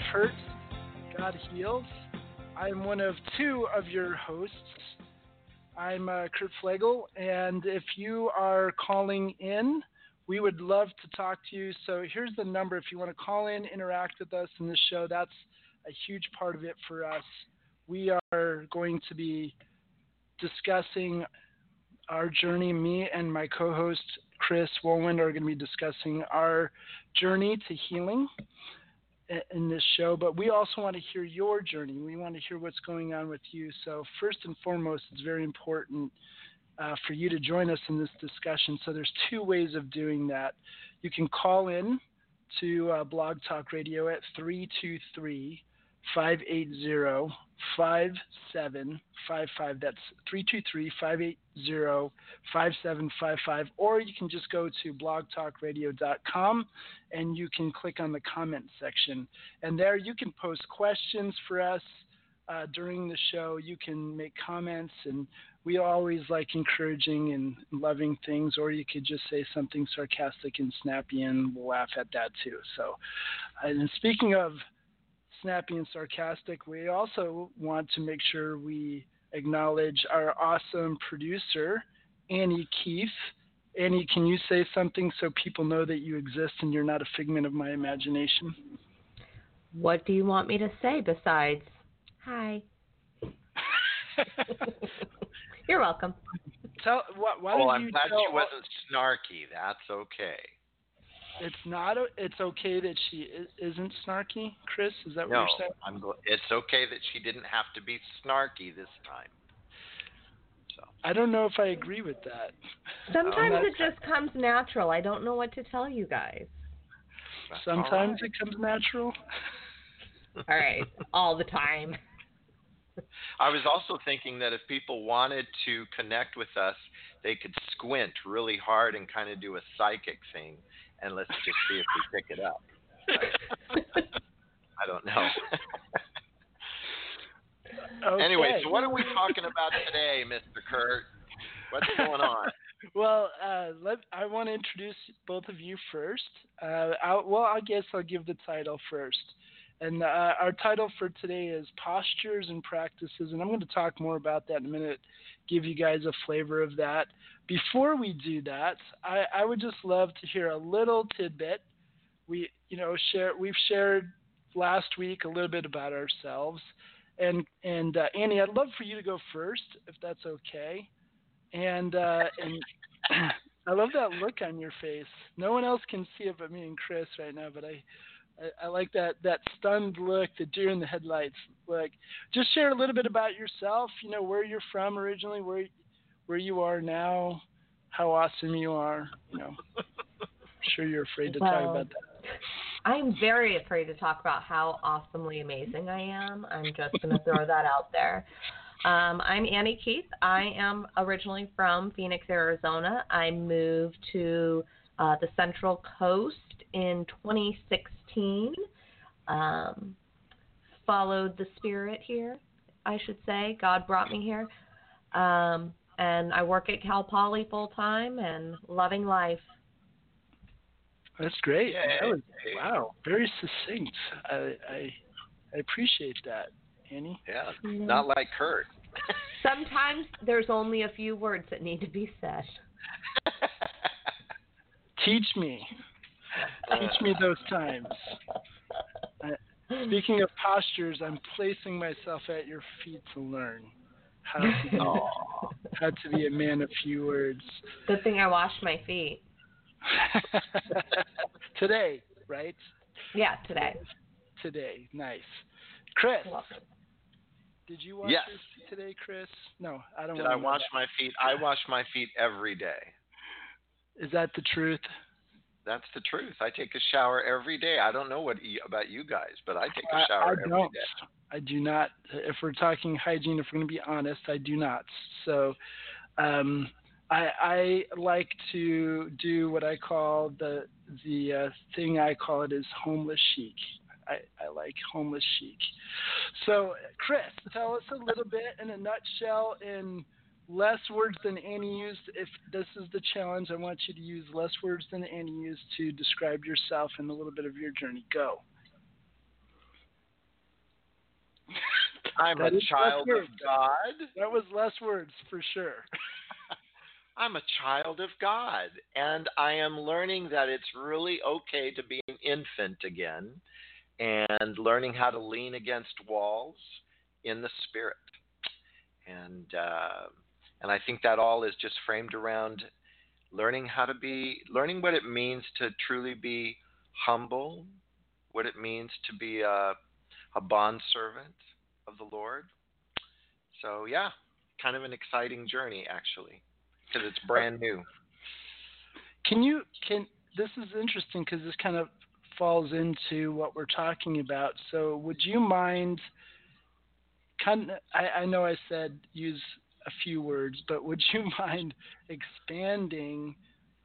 to Life Hurts, God Heals. I'm one of two of your hosts. I'm uh, Kurt Flegel, and if you are calling in, we would love to talk to you. So here's the number if you want to call in, interact with us in the show. That's a huge part of it for us. We are going to be discussing our journey. Me and my co host Chris Wolwind are going to be discussing our journey to healing in this show, but we also want to hear your journey. We want to hear what's going on with you. So, first and foremost, it's very important uh, for you to join us in this discussion. So, there's two ways of doing that. You can call in to uh, Blog Talk Radio at 323 580 5755. That's 323 580 5755. Or you can just go to blogtalkradio.com and you can click on the comment section. And there you can post questions for us uh, during the show. You can make comments, and we always like encouraging and loving things. Or you could just say something sarcastic and snappy, and we'll laugh at that too. So, and speaking of snappy and sarcastic, we also want to make sure we acknowledge our awesome producer, Annie Keith. Annie, can you say something so people know that you exist and you're not a figment of my imagination? What do you want me to say besides hi? you're welcome. Tell what? Why oh, did I'm you glad tell, she wasn't snarky. That's okay. It's not. It's okay that she isn't snarky, Chris. Is that what no, you're saying? I'm. It's okay that she didn't have to be snarky this time. So. I don't know if I agree with that. Sometimes um, it just comes natural. I don't know what to tell you guys. Sometimes right. it comes natural. All right, all the time. I was also thinking that if people wanted to connect with us, they could squint really hard and kind of do a psychic thing and let's just see if we pick it up. I don't know. okay. Anyway, so what are we talking about today, Mr. Kurt? What's going on? Well, uh, let, I want to introduce both of you first. Uh, well, I guess I'll give the title first. And uh, our title for today is Postures and Practices, and I'm going to talk more about that in a minute, give you guys a flavor of that. Before we do that, I, I would just love to hear a little tidbit. We, you know, share we've shared last week a little bit about ourselves, and and uh, Annie, I'd love for you to go first, if that's okay. And uh, and I love that look on your face. No one else can see it but me and Chris right now, but I I, I like that that stunned look, the deer in the headlights look. Just share a little bit about yourself. You know where you're from originally, where where you are now, how awesome you are. You know, I'm sure you're afraid to well, talk about that. I'm very afraid to talk about how awesomely amazing I am. I'm just going to throw that out there. Um, I'm Annie Keith. I am originally from Phoenix, Arizona. I moved to uh, the Central Coast in 2016. Um, followed the spirit here, I should say. God brought me here. Um, and I work at Cal Poly full time and loving life. That's great. That was, wow, very succinct. I, I, I appreciate that, Annie. Yeah, mm-hmm. not like Kurt. Sometimes there's only a few words that need to be said. Teach me. Teach me those times. speaking of postures, I'm placing myself at your feet to learn how to be, how to be a man of few words. Good thing I washed my feet. today, right? Yeah, today. Today, nice. Chris, did you wash yes. your feet today, Chris? No, I don't. Did I wash my feet? I wash my feet every day. Is that the truth? That's the truth. I take a shower every day. I don't know what about you guys, but I take a shower I, I every don't. day. I do not. If we're talking hygiene, if we're going to be honest, I do not. So, um, I, I like to do what I call the the uh, thing I call it is homeless chic. I, I like homeless chic. So, Chris, tell us a little bit in a nutshell in less words than Annie used. If this is the challenge, I want you to use less words than Annie used to describe yourself and a little bit of your journey. Go. I'm That a child of. God. That was less words for sure. I'm a child of God, and I am learning that it's really okay to be an infant again and learning how to lean against walls in the spirit. And uh, and I think that all is just framed around learning how to be learning what it means to truly be humble, what it means to be a a bond servant of the Lord. So yeah, kind of an exciting journey actually because it's brand new. Can you can this is interesting because this kind of falls into what we're talking about. So would you mind kind of, I, I know I said use a few words, but would you mind expanding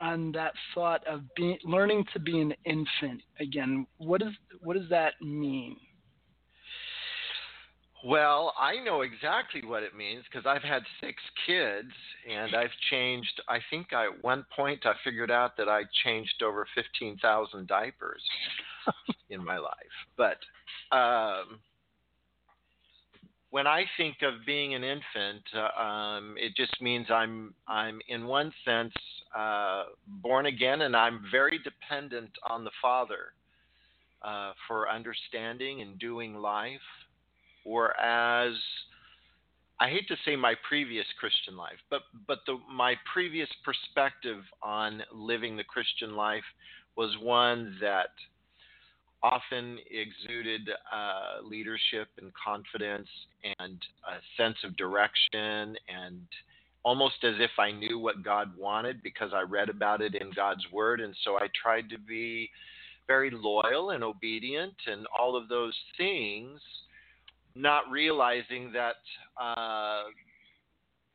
on that thought of being learning to be an infant again? What is what does that mean? Well, I know exactly what it means because I've had six kids and I've changed. I think I, at one point I figured out that I changed over 15,000 diapers in my life. But um, when I think of being an infant, uh, um, it just means I'm I'm in one sense uh, born again, and I'm very dependent on the Father uh, for understanding and doing life. Whereas I hate to say my previous Christian life, but but the my previous perspective on living the Christian life was one that often exuded uh, leadership and confidence and a sense of direction and almost as if I knew what God wanted because I read about it in God's Word, and so I tried to be very loyal and obedient and all of those things not realizing that uh,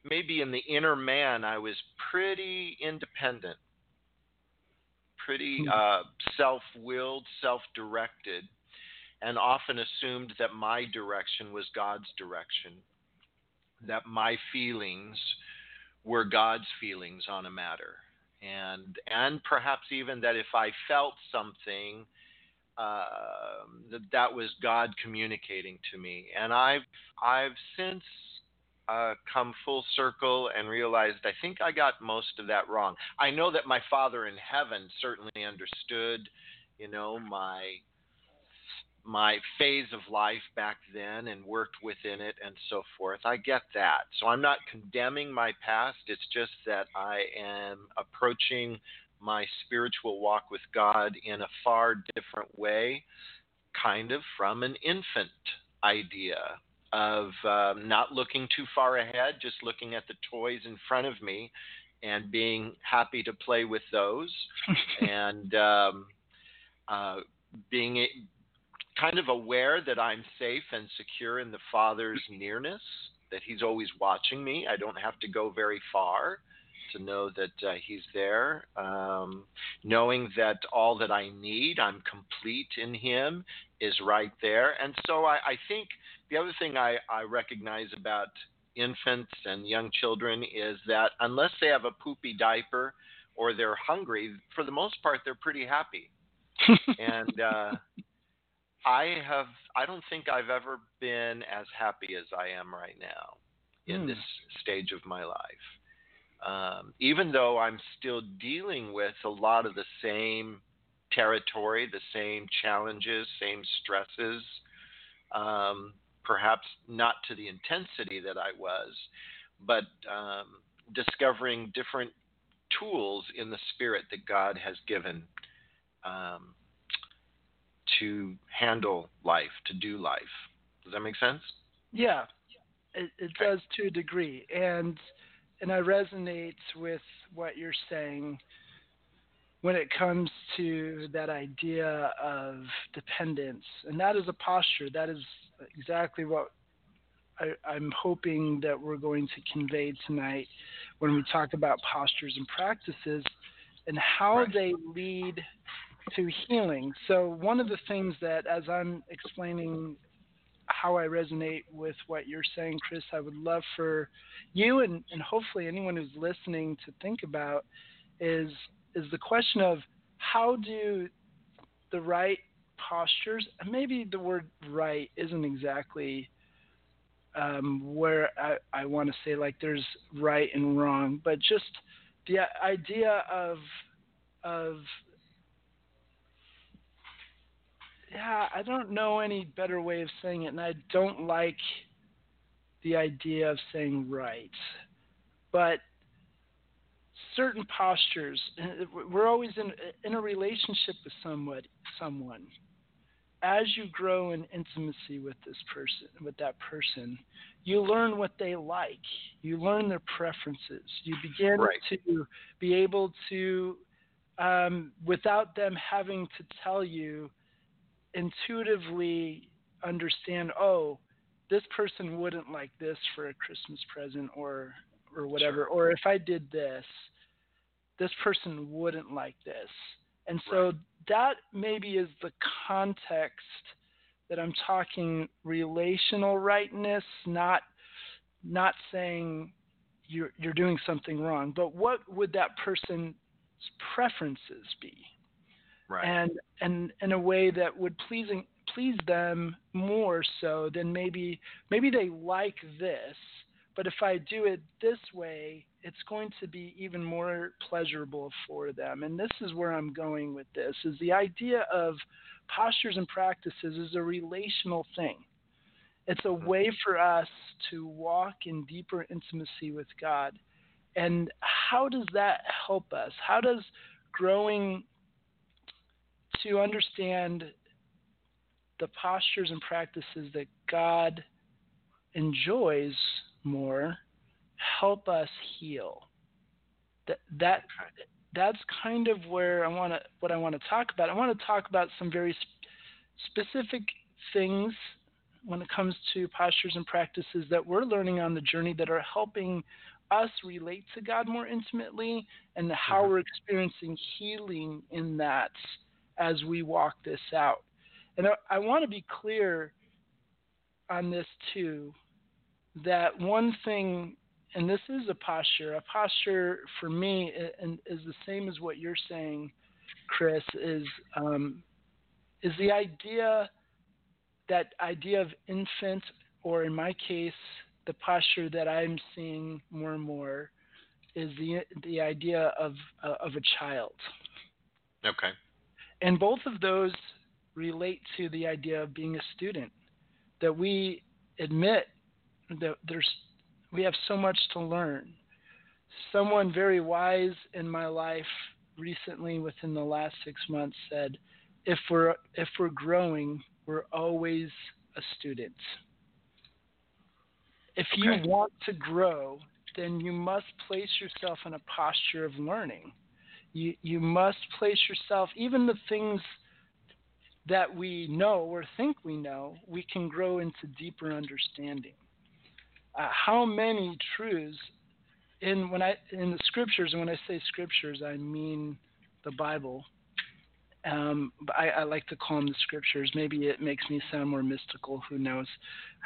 maybe in the inner man I was pretty independent, pretty uh, self willed, self directed, and often assumed that my direction was God's direction, that my feelings were God's feelings on a matter. And, and perhaps even that if I felt something, uh, that that was God communicating to me, and I've I've since uh, come full circle and realized I think I got most of that wrong. I know that my Father in heaven certainly understood, you know, my my phase of life back then and worked within it and so forth. I get that. So I'm not condemning my past. It's just that I am approaching my spiritual walk with God in a far different way, kind of from an infant idea of um, not looking too far ahead, just looking at the toys in front of me and being happy to play with those and um, uh, being a, kind of aware that I'm safe and secure in the Father's nearness, that He's always watching me. I don't have to go very far to know that uh, He's there, um, knowing that all that I need, I'm complete in Him, is right there. And so I, I think the other thing I, I recognize about infants and young children is that unless they have a poopy diaper or they're hungry, for the most part, they're pretty happy. and uh, I have, I don't think I've ever been as happy as I am right now in Hmm. this stage of my life um, even though I'm still dealing with a lot of the same territory, the same challenges, same stresses, um, perhaps not to the intensity that I was, but um, discovering different tools in the spirit that God has given um, to handle life, to do life. Does that make sense? Yeah, it, it Okay. does to a degree, and and I resonate with what you're saying when it comes to that idea of dependence, and that is a posture. That is exactly what I, I'm hoping that we're going to convey tonight when we talk about postures and practices and how Right. they lead to healing. So one of the things that, as I'm explaining how I resonate with what you're saying, Chris. I would love for you and, and hopefully anyone who's listening to think about is is the question of how do the right postures, maybe the word right isn't exactly um, where I, I want to say like there's right and wrong, but just the idea of of yeah, I don't know any better way of saying it, and I don't like the idea of saying right, but certain postures. We're always in in a relationship with somebody, someone, as you grow in intimacy with this person, with that person, you learn what they like. You learn their preferences. You begin right. to be able to, um, without them having to tell you, intuitively understand. Oh, this person wouldn't like this for a Christmas present, or or whatever. Sure. Or if I did this, this person wouldn't like this. And so right. that maybe is the context that I'm talking relational rightness, not not saying you're you're doing something wrong, but what would that person's preferences be? Right. And and in a way that would pleasing please them more so than maybe maybe they like this, but if I do it this way, it's going to be even more pleasurable for them. And this is where I'm going with this is the idea of postures and practices is a relational thing. It's a Mm-hmm. way for us to walk in deeper intimacy with God. And how does that help us? How does growing to understand the postures and practices that God enjoys more help us heal. That that that's kind of where I want to what I want to talk about. I want to talk about some very sp- specific things when it comes to postures and practices that we're learning on the journey that are helping us relate to God more intimately and how Mhm. we're experiencing healing in that as we walk this out. And I, I want to be clear on this too that one thing and this is a posture. A posture for me and is the same as what you're saying, Chris. Is um, is the idea that idea of infant, or in my case, the posture that I'm seeing more and more is the the idea of uh, of a child. Okay. And both of those relate to the idea of being a student. That we admit that there's we have so much to learn. Someone very wise in my life recently, within the last six months, said, "If we're if we're growing, we're always a student. If you Okay. want to grow, then you must place yourself in a posture of learning. You you must place yourself, even the things that we know or think we know, we can grow into deeper understanding." Uh, how many truths in when I in the scriptures, and when I say scriptures, I mean the Bible. Um, but I, I like to call them the scriptures. Maybe it makes me sound more mystical. Who knows?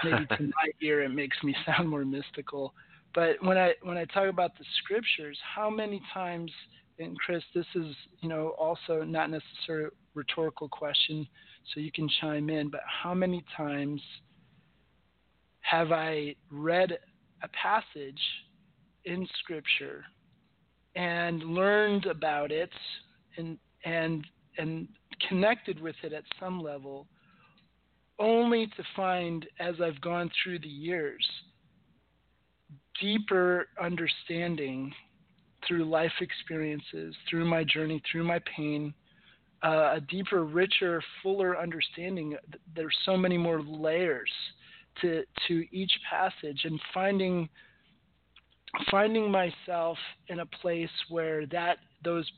Maybe to my ear it makes me sound more mystical. But when I when I talk about the scriptures, how many times? And Chris, this is you know also not necessarily a rhetorical question, so you can chime in. But how many times? Have I read a passage in Scripture and learned about it and and and connected with it at some level, only to find as I've gone through the years deeper understanding through life experiences, through my journey, through my pain, uh, a deeper, richer, fuller understanding. There's so many more layers to to each passage and finding finding myself in a place where that those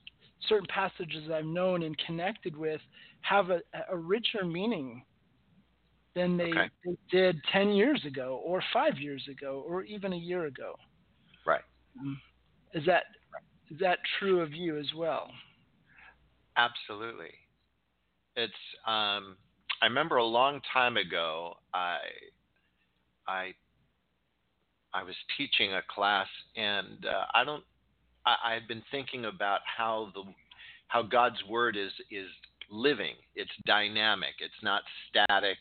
certain passages I've known and connected with have a, a richer meaning than they, Okay. they did 10 years ago or 5 years ago or even a year ago. Right. Um, Is that is that true of you as well? Absolutely. It's um, I remember a long time ago, I, I, I was teaching a class, and uh, I don't. I, I had been thinking about how the, how God's word is is living. It's dynamic. It's not static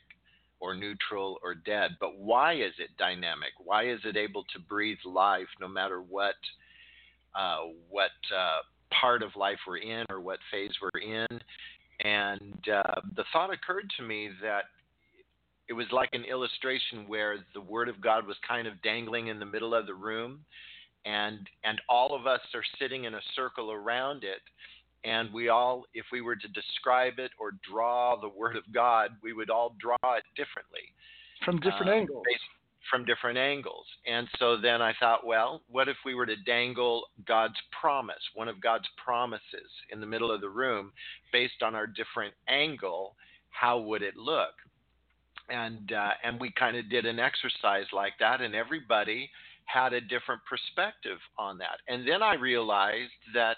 or neutral or dead. But why is it dynamic? Why is it able to breathe life no matter what uh, what uh, part of life we're in or what phase we're in? And uh, the thought occurred to me that it was like an illustration where the Word of God was kind of dangling in the middle of the room, and and all of us are sitting in a circle around it, and we all, if we were to describe it or draw the Word of God, we would all draw it differently. From different uh, angles. From different angles. And so then I thought, well, what if we were to dangle God's promise, one of God's promises, in the middle of the room based on our different angle? How would it look? And, uh, and we kind of did an exercise like that, and everybody had a different perspective on that. And then I realized that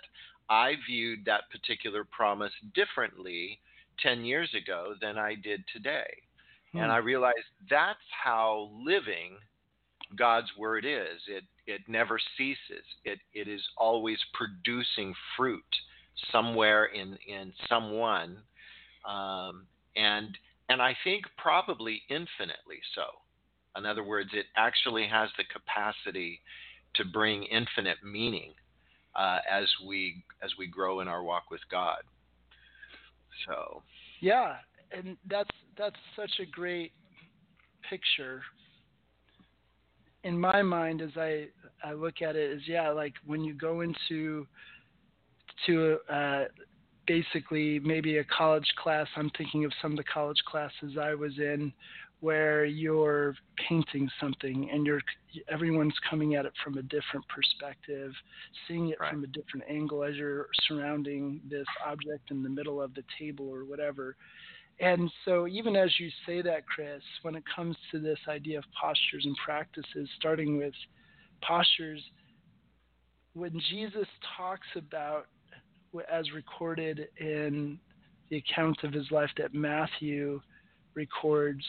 I viewed that particular promise differently 10 years ago than I did today. Hmm. And I realized that's how living God's word is. It it never ceases. It it is always producing fruit somewhere in in someone, um, and and I think probably infinitely so. In other words, it actually has the capacity to bring infinite meaning uh, as we as we grow in our walk with God. So yeah, and that's that's such a great picture in my mind as I I look at it is yeah like when you go into to uh, basically maybe a college class I'm thinking of some of the college classes I was in where you're painting something and you're everyone's coming at it from a different perspective, seeing it right. from a different angle as you're surrounding this object in the middle of the table or whatever. And so, even as you say that, Chris, when it comes to this idea of postures and practices, starting with postures, when Jesus talks about, as recorded in the account of his life that Matthew records,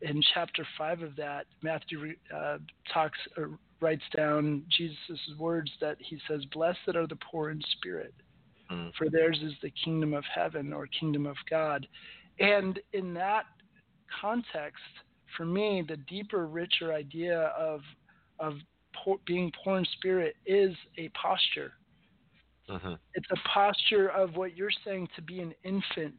in chapter five of that, Matthew uh, talks or writes down Jesus' words that he says, "Blessed are the poor in spirit, mm. for theirs is the kingdom of heaven or kingdom of God." And in that context, for me, the deeper, richer idea of of poor, being poor in spirit is a posture. Mm-hmm. It's a posture of what you're saying to be an infant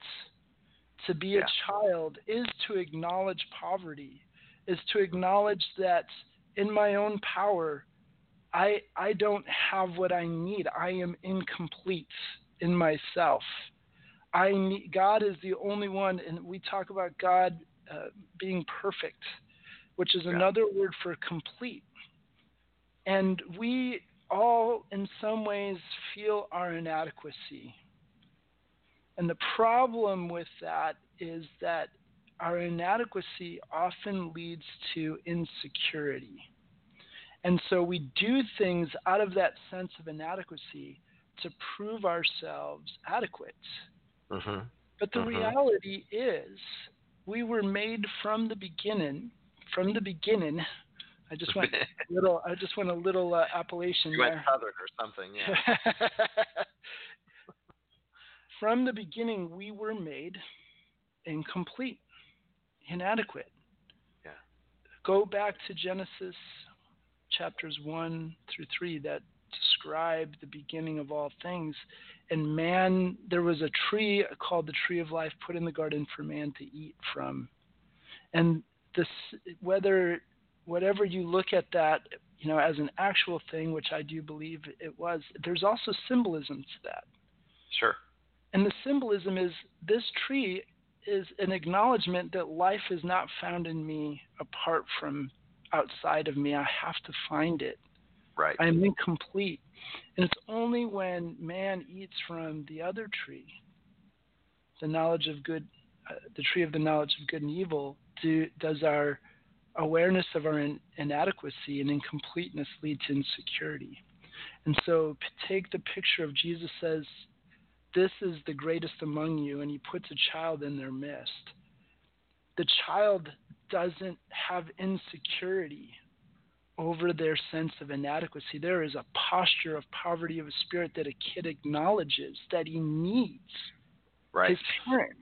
to be yeah. a child is to acknowledge poverty, is to acknowledge that in my own power, I I don't have what I need. I am incomplete in myself. I need, God is the only one, and we talk about God uh, being perfect, which is yeah. another word for complete. And we all, in some ways, feel our inadequacy. And the problem with that is that our inadequacy often leads to insecurity. And so we do things out of that sense of inadequacy to prove ourselves adequate. Mm-hmm. But the mm-hmm. reality is, we were made from the beginning. From the beginning, I just went a little. I just went a little uh, Appalachian you there. went Southern or something, yeah. from the beginning, we were made incomplete, inadequate. Yeah. Go back to Genesis chapters 1 through 3 that describe the beginning of all things. And man, there was a tree called the tree of life put in the garden for man to eat from. And this, whether, whatever you look at that, you know, as an actual thing, which I do believe it was, there's also symbolism to that. Sure. And the symbolism is this tree is an acknowledgement that life is not found in me apart from outside of me. I have to find it. Right. I am incomplete. And it's only when man eats from the other tree, the knowledge of good, uh, the tree of the knowledge of good and evil, do, does our awareness of our in, inadequacy and incompleteness lead to insecurity. And so take the picture of Jesus says, this is the greatest among you, and he puts a child in their midst. the child doesn't have insecurity over their sense of inadequacy. There is a posture of poverty of a spirit that a kid acknowledges that he needs right. his parents.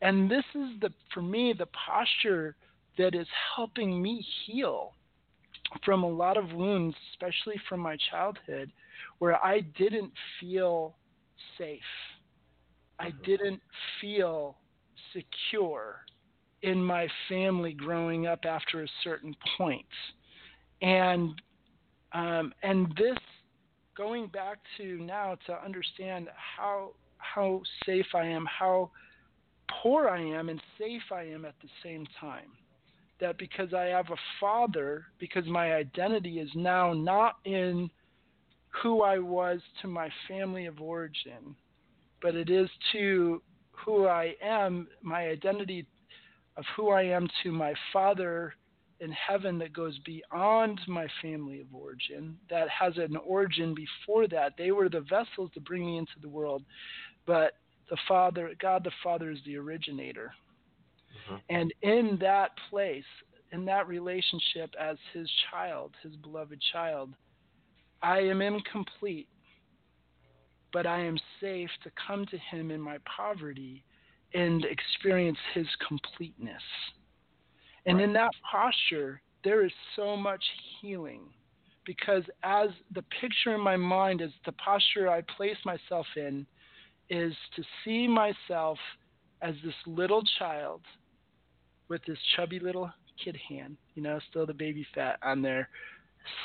And this is the for me the posture that is helping me heal from a lot of wounds, especially from my childhood, where I didn't feel safe. I mm-hmm. didn't feel secure in my family growing up after a certain point. And um, and this going back to now to understand how how safe I am, how poor I am and safe I am at the same time. That because I have a father, because my identity is now not in who I was to my family of origin, but it is to who I am, my identity of who I am to my Father in heaven that goes beyond my family of origin, that has an origin before that. They were the vessels to bring me into the world, but the Father, God the Father, is the originator. Mm-hmm. And in that place, in that relationship as His child, His beloved child, I am incomplete, but I am safe to come to Him in my poverty and experience his completeness. And right. in that posture, there is so much healing because as the picture in my mind is the posture I place myself in is to see myself as this little child with this chubby little kid hand, you know, still the baby fat on there,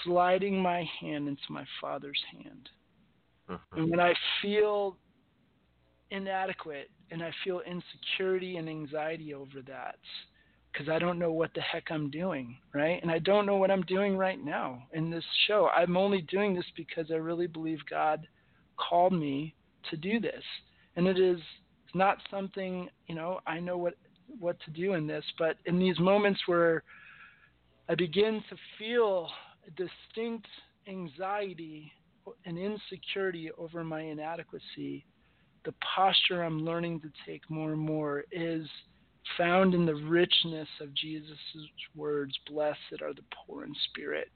sliding my hand into my father's hand. Mm-hmm. And when I feel inadequate and I feel insecurity and anxiety over that because I don't know what the heck I'm doing, right? And I don't know what I'm doing right now in this show. I'm only doing this because I really believe God called me to do this. And it is not something, you know, I know what what to do in this, but in these moments where I begin to feel a distinct anxiety and insecurity over my inadequacy, the posture I'm learning to take more and more is found in the richness of Jesus' words Blessed are the poor in spirit,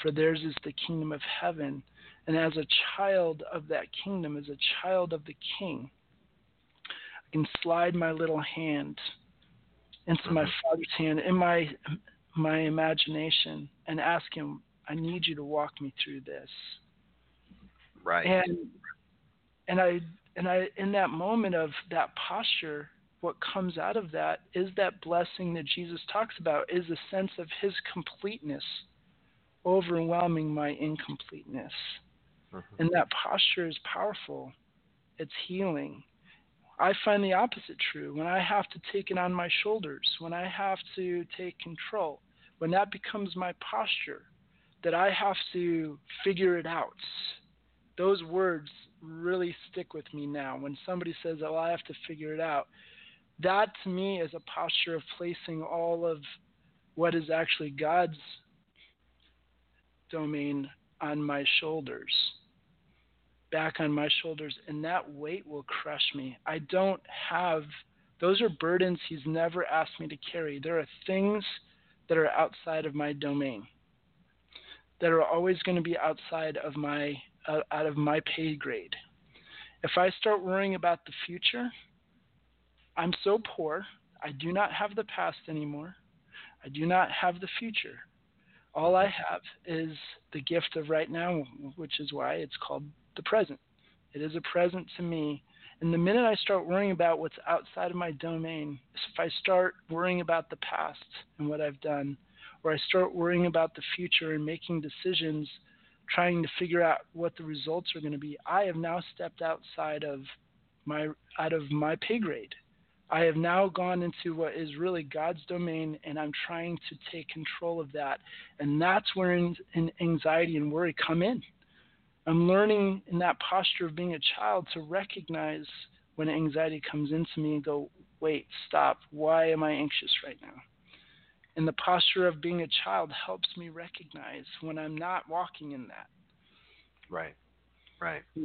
for theirs is the kingdom of heaven. And as a child of that kingdom, as a child of the king, can slide my little hand into my mm-hmm. father's hand in my my imagination and ask him, I need you to walk me through this. Right. And and I and I, in that moment of that posture, what comes out of that is that blessing that Jesus talks about, is a sense of his completeness overwhelming my incompleteness. Mm-hmm. And that posture is powerful, it's healing. I find the opposite true. When I have to take it on my shoulders, when I have to take control, when that becomes my posture, that I have to figure it out, those words really stick with me now. When somebody says, "Oh, I have to figure it out," that to me is a posture of placing all of what is actually God's domain on my shoulders, back on my shoulders, and that weight will crush me. I don't have those are burdens He's never asked me to carry. There are things that are outside of my domain that are always going to be outside of my uh, out of my pay grade. If I start worrying about the future, I'm so poor. I do not have the past anymore. I do not have the future. All I have is the gift of right now, which is why it's called the present. It is a present to me. And the minute I start worrying about what's outside of my domain, if I start worrying about the past and what I've done, or I start worrying about the future and making decisions trying to figure out what the results are going to be. I have now stepped outside of my out of my pay grade. I have now gone into what is really God's domain, and I'm trying to take control of that. And that's where anxiety and worry come in. I'm learning in that posture of being a child to recognize when anxiety comes into me and go, wait, stop. Why am I anxious right now? And the posture of being a child helps me recognize when I'm not walking in that. Right, right. Do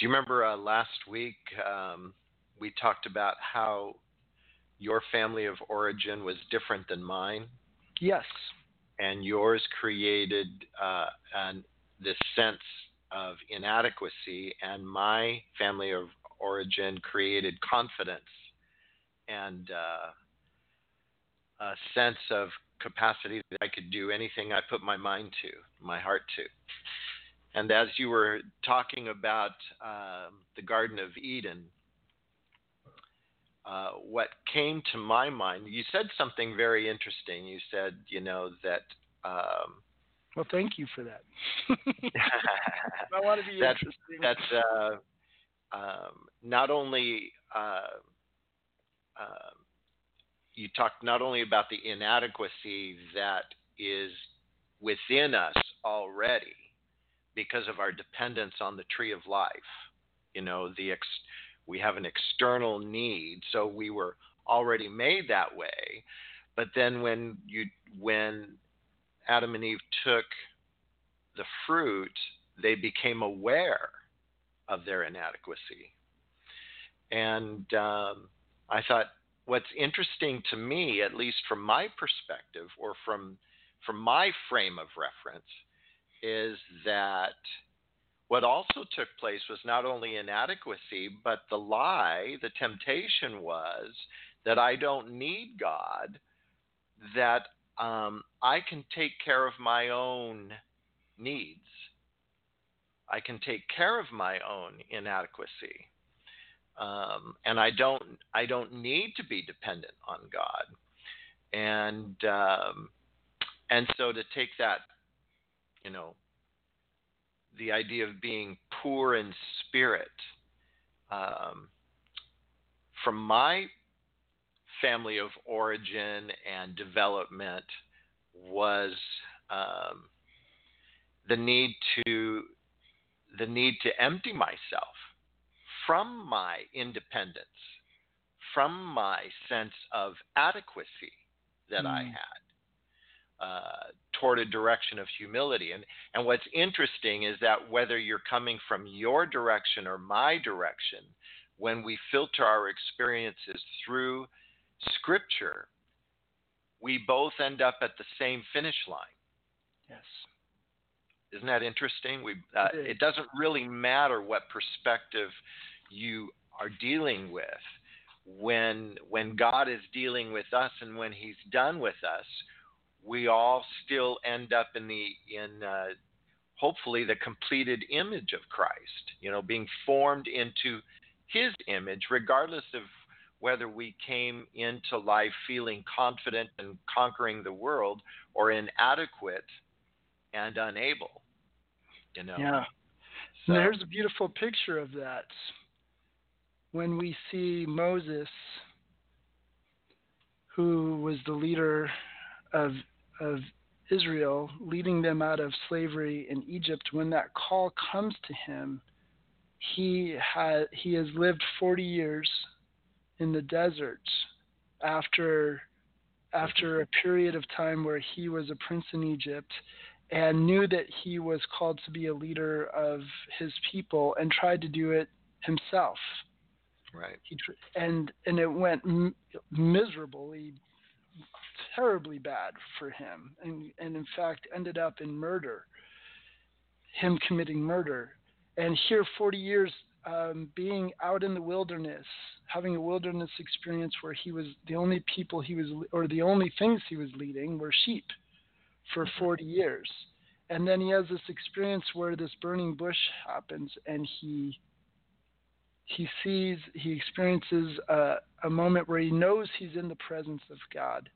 you remember uh, last week um, we talked about how your family of origin was different than mine. Yes. And yours created uh, an, this sense of inadequacy, and my family of origin created confidence and uh, a sense of capacity that I could do anything I put my mind to, my heart to. And as you were talking about uh, the Garden of Eden, uh, what came to my mind, you said something very interesting. You said, you know, that. Um, well, thank you for that. I want to be that's, interesting. That's uh, um, not only uh, uh, you talked not only about the inadequacy that is within us already because of our dependence on the tree of life. You know, the ex- we have an external need, so we were already made that way. But then when you when Adam and Eve took the fruit, they became aware of their inadequacy. And um, I thought, what's interesting to me, at least from my perspective or from from my frame of reference, is that what also took place was not only inadequacy, but the lie, the temptation was that I don't need God, that um, I can take care of my own needs. I can take care of my own inadequacy, um, and I don't. I don't need to be dependent on God, and um, and so to take that, you know, the idea of being poor in spirit. Um, from my family of origin and development was um, the need to the need to empty myself from my independence, from my sense of adequacy that mm. I had. Uh, toward a direction of humility. And, and what's interesting is that whether you're coming from your direction or my direction, when we filter our experiences through Scripture, we both end up at the same finish line. Yes. Isn't that interesting? We, uh, it, it doesn't really matter what perspective you are dealing with. When, when God is dealing with us and when He's done with us, we all still end up in the in uh, hopefully the completed image of Christ. You know, being formed into His image, regardless of whether we came into life feeling confident and conquering the world or inadequate and unable. You know. Yeah. So, there's a beautiful picture of that when we see Moses, who was the leader of of Israel, leading them out of slavery in Egypt, when that call comes to him, he had he has lived 40 years in the desert after after a period of time where he was a prince in Egypt and knew that he was called to be a leader of his people and tried to do it himself. Right. He, and and it went m- miserably terribly bad for him, and, and in fact ended up in murder, him committing murder. And here, 40 years um, being out in the wilderness, having a wilderness experience where he was the only people he was, or the only things he was leading were sheep for mm-hmm. 40 years. And then he has this experience where this burning bush happens, and he he sees, he experiences a, a moment where he knows he's in the presence of God,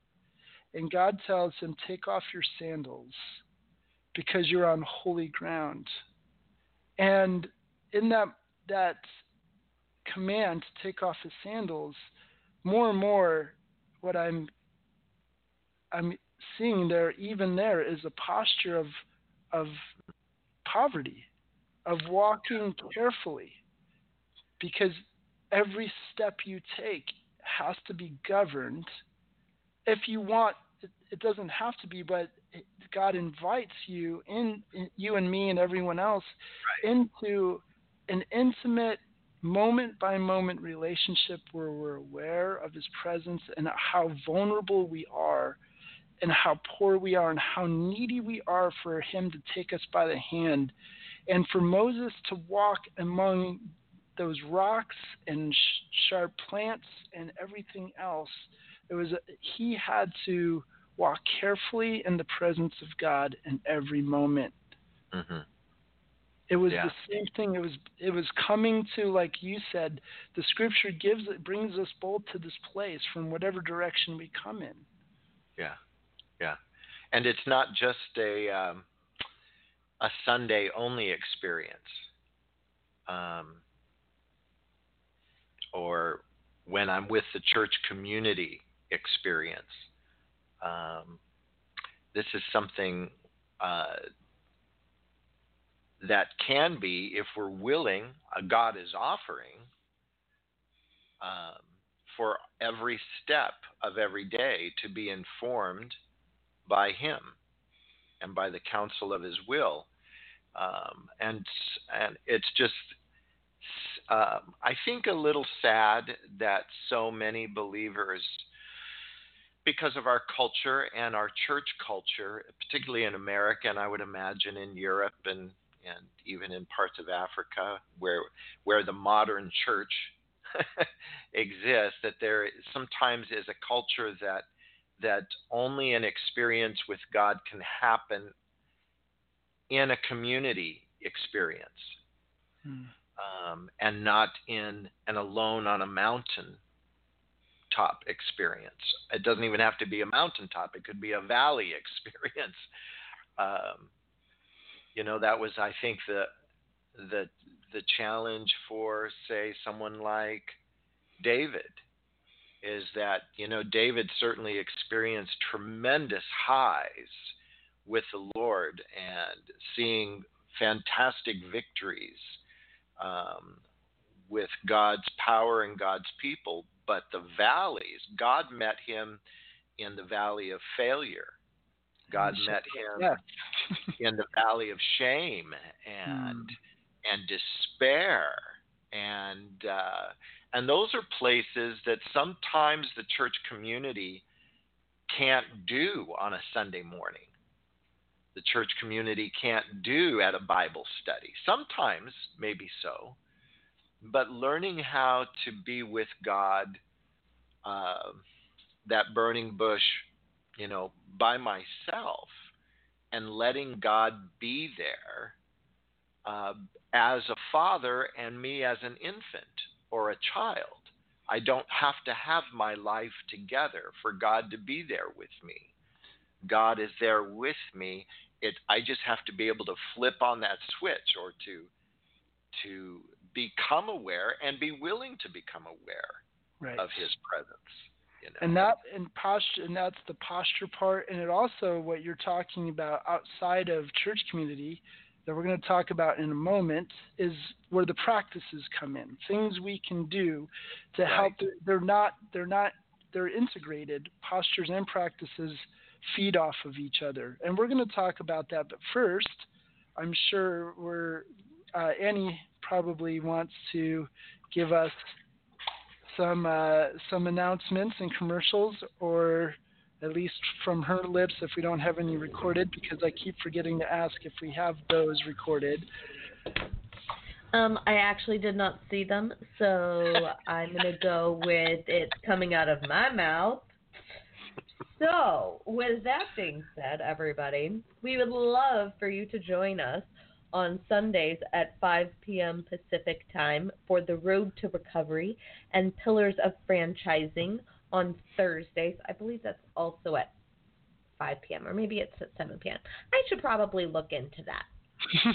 and God tells him, Take off your sandals because you're on holy ground. And in that, that command to take off his sandals, more and more what I'm I'm seeing there, even there, is a posture of of poverty, of walking carefully, because every step you take has to be governed if you want, it, it doesn't have to be, but it, God invites you in, in, you and me and everyone else right. into an intimate moment by moment relationship where we're aware of his presence and how vulnerable we are and how poor we are and how needy we are for him to take us by the hand and for Moses to walk among those rocks and sharp plants and everything else it was he had to walk carefully in the presence of God in every moment Mm-hmm. It was Yeah. the same thing. It was it was coming to like you said, the scripture gives it brings us both to this place from whatever direction we come in. Yeah, yeah, and it's not just a um, a Sunday only experience, um, or when I'm with the church community experience. Um, this is something uh, that can be, if we're willing, uh, God is offering um, for every step of every day to be informed by Him and by the counsel of His will. Um, and and it's just, um, I think, a little sad that so many believers, because of our culture and our church culture, particularly in America, and I would imagine in Europe and and even in parts of Africa where where the modern church exists, that there sometimes is a culture that that only an experience with God can happen in a community experience Hmm. um, and not in an alone on a mountain top experience. It doesn't even have to be a mountaintop; it could be a valley experience. Um, you know, that was, I think, the the the challenge for, say, someone like David is that you know David certainly experienced tremendous highs with the Lord and seeing fantastic victories um, with God's power and God's people. But the valleys, God met him in the valley of failure. God met him Yeah. in the valley of shame and and despair and uh, and those are places that sometimes the church community can't do on a Sunday morning. The church community can't do at a Bible study. Sometimes, maybe so, but learning how to be with God, uh, that burning bush, you know, by myself, and letting God be there uh, as a father and me as an infant or a child. I don't have to have my life together for God to be there with me. God is there with me. It I just have to be able to flip on that switch or to to become aware and be willing to become aware Right. of his presence. You know? and that and posture and that's the posture part. And it also what you're talking about outside of church community that we're going to talk about in a moment is where the practices come in things we can do to help they're not they're not they're integrated. Postures and practices feed off of each other. And we're going to talk about that but first i'm sure we're uh, annie probably wants to give us some uh, some announcements and commercials, or at least from her lips, if we don't have any recorded, because I keep forgetting to ask if we have those recorded. Um, I actually did not see them, so I'm gonna go with it coming out of my mouth. So, with that being said, everybody, we would love for you to join us on Sundays at 5 p.m. Pacific time for the Road to Recovery and Pillars of Franchising on Thursdays. I believe that's also at 5 p.m. or maybe it's at 7 p.m. I should probably look into that.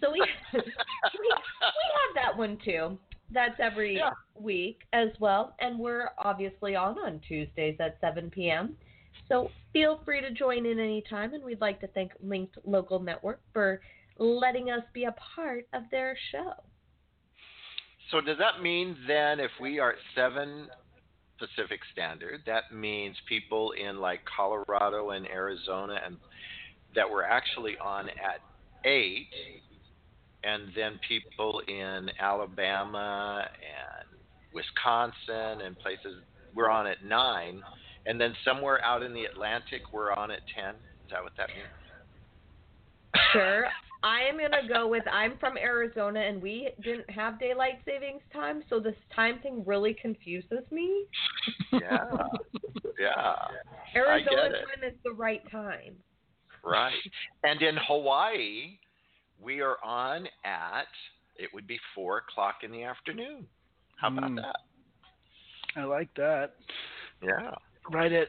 So we we, we have that one too. That's every Yeah. week as well, and we're obviously on on Tuesdays at 7 p.m. So feel free to join in anytime, and we'd like to thank Linked Local Network for letting us be a part of their show. So does that mean then if we are at seven Pacific Standard, that means people in like Colorado and Arizona and that we're actually on at eight and then people in Alabama and Wisconsin and places we're on at nine, and then somewhere out in the Atlantic we're on at ten. Is that what that means? Sure. I am gonna go with I'm from Arizona and we didn't have daylight savings time, so this time thing really confuses me. Yeah, yeah. Arizona time is the right time. Right. And in Hawaii, we are on at it would be four o'clock in the afternoon. How about Mm. that? I like that. Yeah. Right at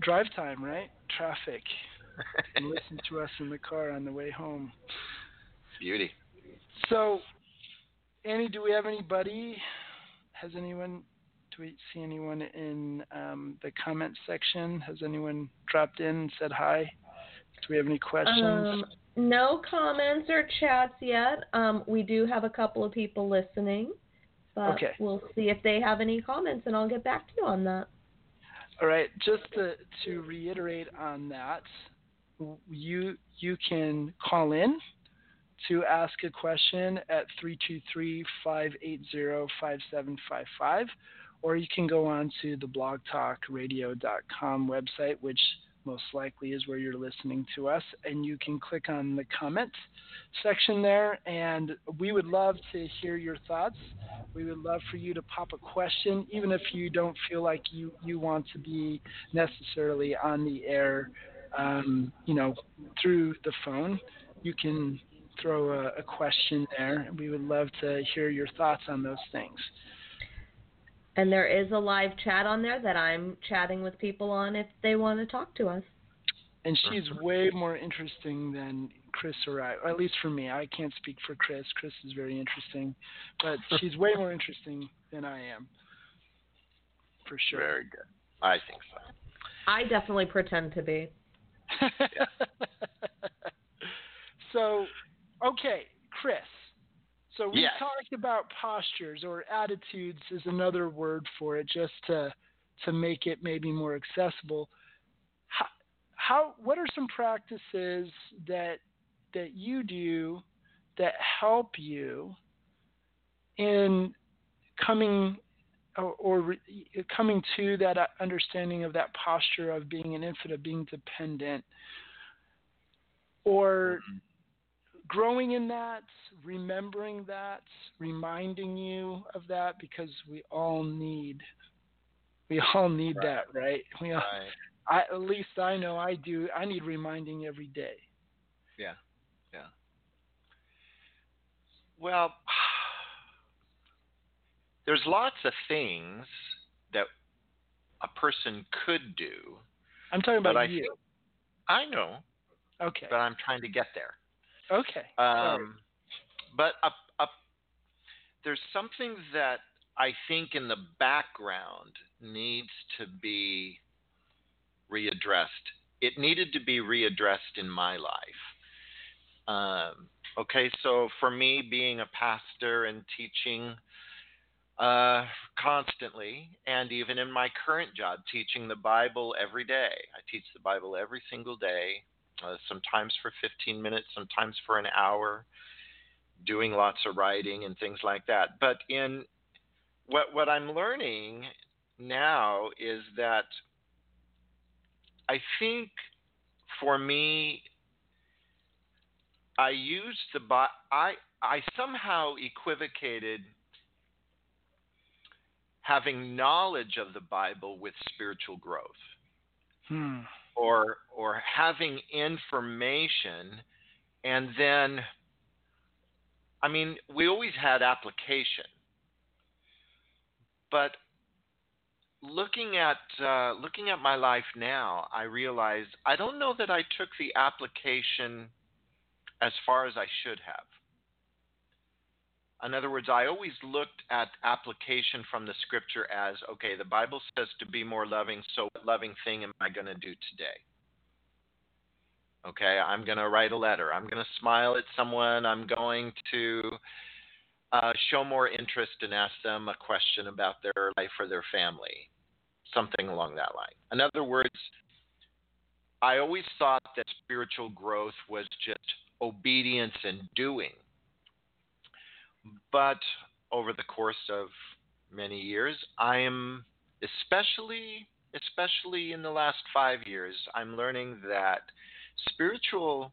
drive time, right? Traffic. And listen to us in the car on the way home. Beauty. So, Annie, do we have anybody? Has anyone? Do we see anyone in um, the comment section? Has anyone dropped in and said hi? Do we have any questions? Um, no comments or chats yet. Um, we do have a couple of people listening, but Okay. we'll see if they have any comments, and I'll get back to you on that. All right, just to, to reiterate on that, w- you you can call in to ask a question at 323-580-5755 or you can go on to the blogtalkradio.com website which most likely is where you're listening to us and you can click on the comment section there. And we would love to hear your thoughts. We would love for you to pop a question, even if you don't feel like you, you want to be necessarily on the air, um, you know, through the phone. You can throw a, a question there. We would love to hear your thoughts on those things. And there is a live chat on there that I'm chatting with people on if they want to talk to us. And she's way more interesting than Chris or I, or at least for me. I can't speak for Chris. Chris is very interesting, but she's way more interesting than I am, for sure. Very good. I think so. I definitely pretend to be. so, okay, Chris. So we Yes. talked about postures or attitudes is another word for it, just to to make it maybe more accessible. How, how what are some practices that that you do that help you in coming or, or re- coming to that uh, understanding of that posture of being an infant, of being dependent, or growing in that, remembering that, reminding you of that, because we all need, we all need Right. that, right? We all, Right. I, at least I know I do. I need reminding every day. Yeah. Yeah. Well, there's lots of things that a person could do. I'm talking about I you. think- I know, okay. but I'm trying to get there. Okay. Um, but a, a, there's something that I think in the background needs to be readdressed. It needed to be readdressed in my life. Um, okay, so for me, being a pastor and teaching uh, constantly, and even in my current job, teaching the Bible every day. I teach the Bible every single day, uh, sometimes for 15 minutes, sometimes for an hour, doing lots of writing and things like that. But in what what I'm learning now is that I think for me, I used the Bi- I I somehow equivocated having knowledge of the Bible with spiritual growth Hmm. or or having information and then I mean, we always had application. But looking at uh, looking at my life now, I realized I don't know that I took the application as far as I should have. In other words, I always looked at application from the scripture as okay, the Bible says to be more loving, so what loving thing am I going to do today? Okay, I'm going to write a letter. I'm going to smile at someone. I'm going to uh, show more interest and ask them a question about their life or their family, something along that line. In other words, I always thought that spiritual growth was just obedience and doing. But over the course of many years, I am especially especially in the last 5 years, I'm learning that spiritual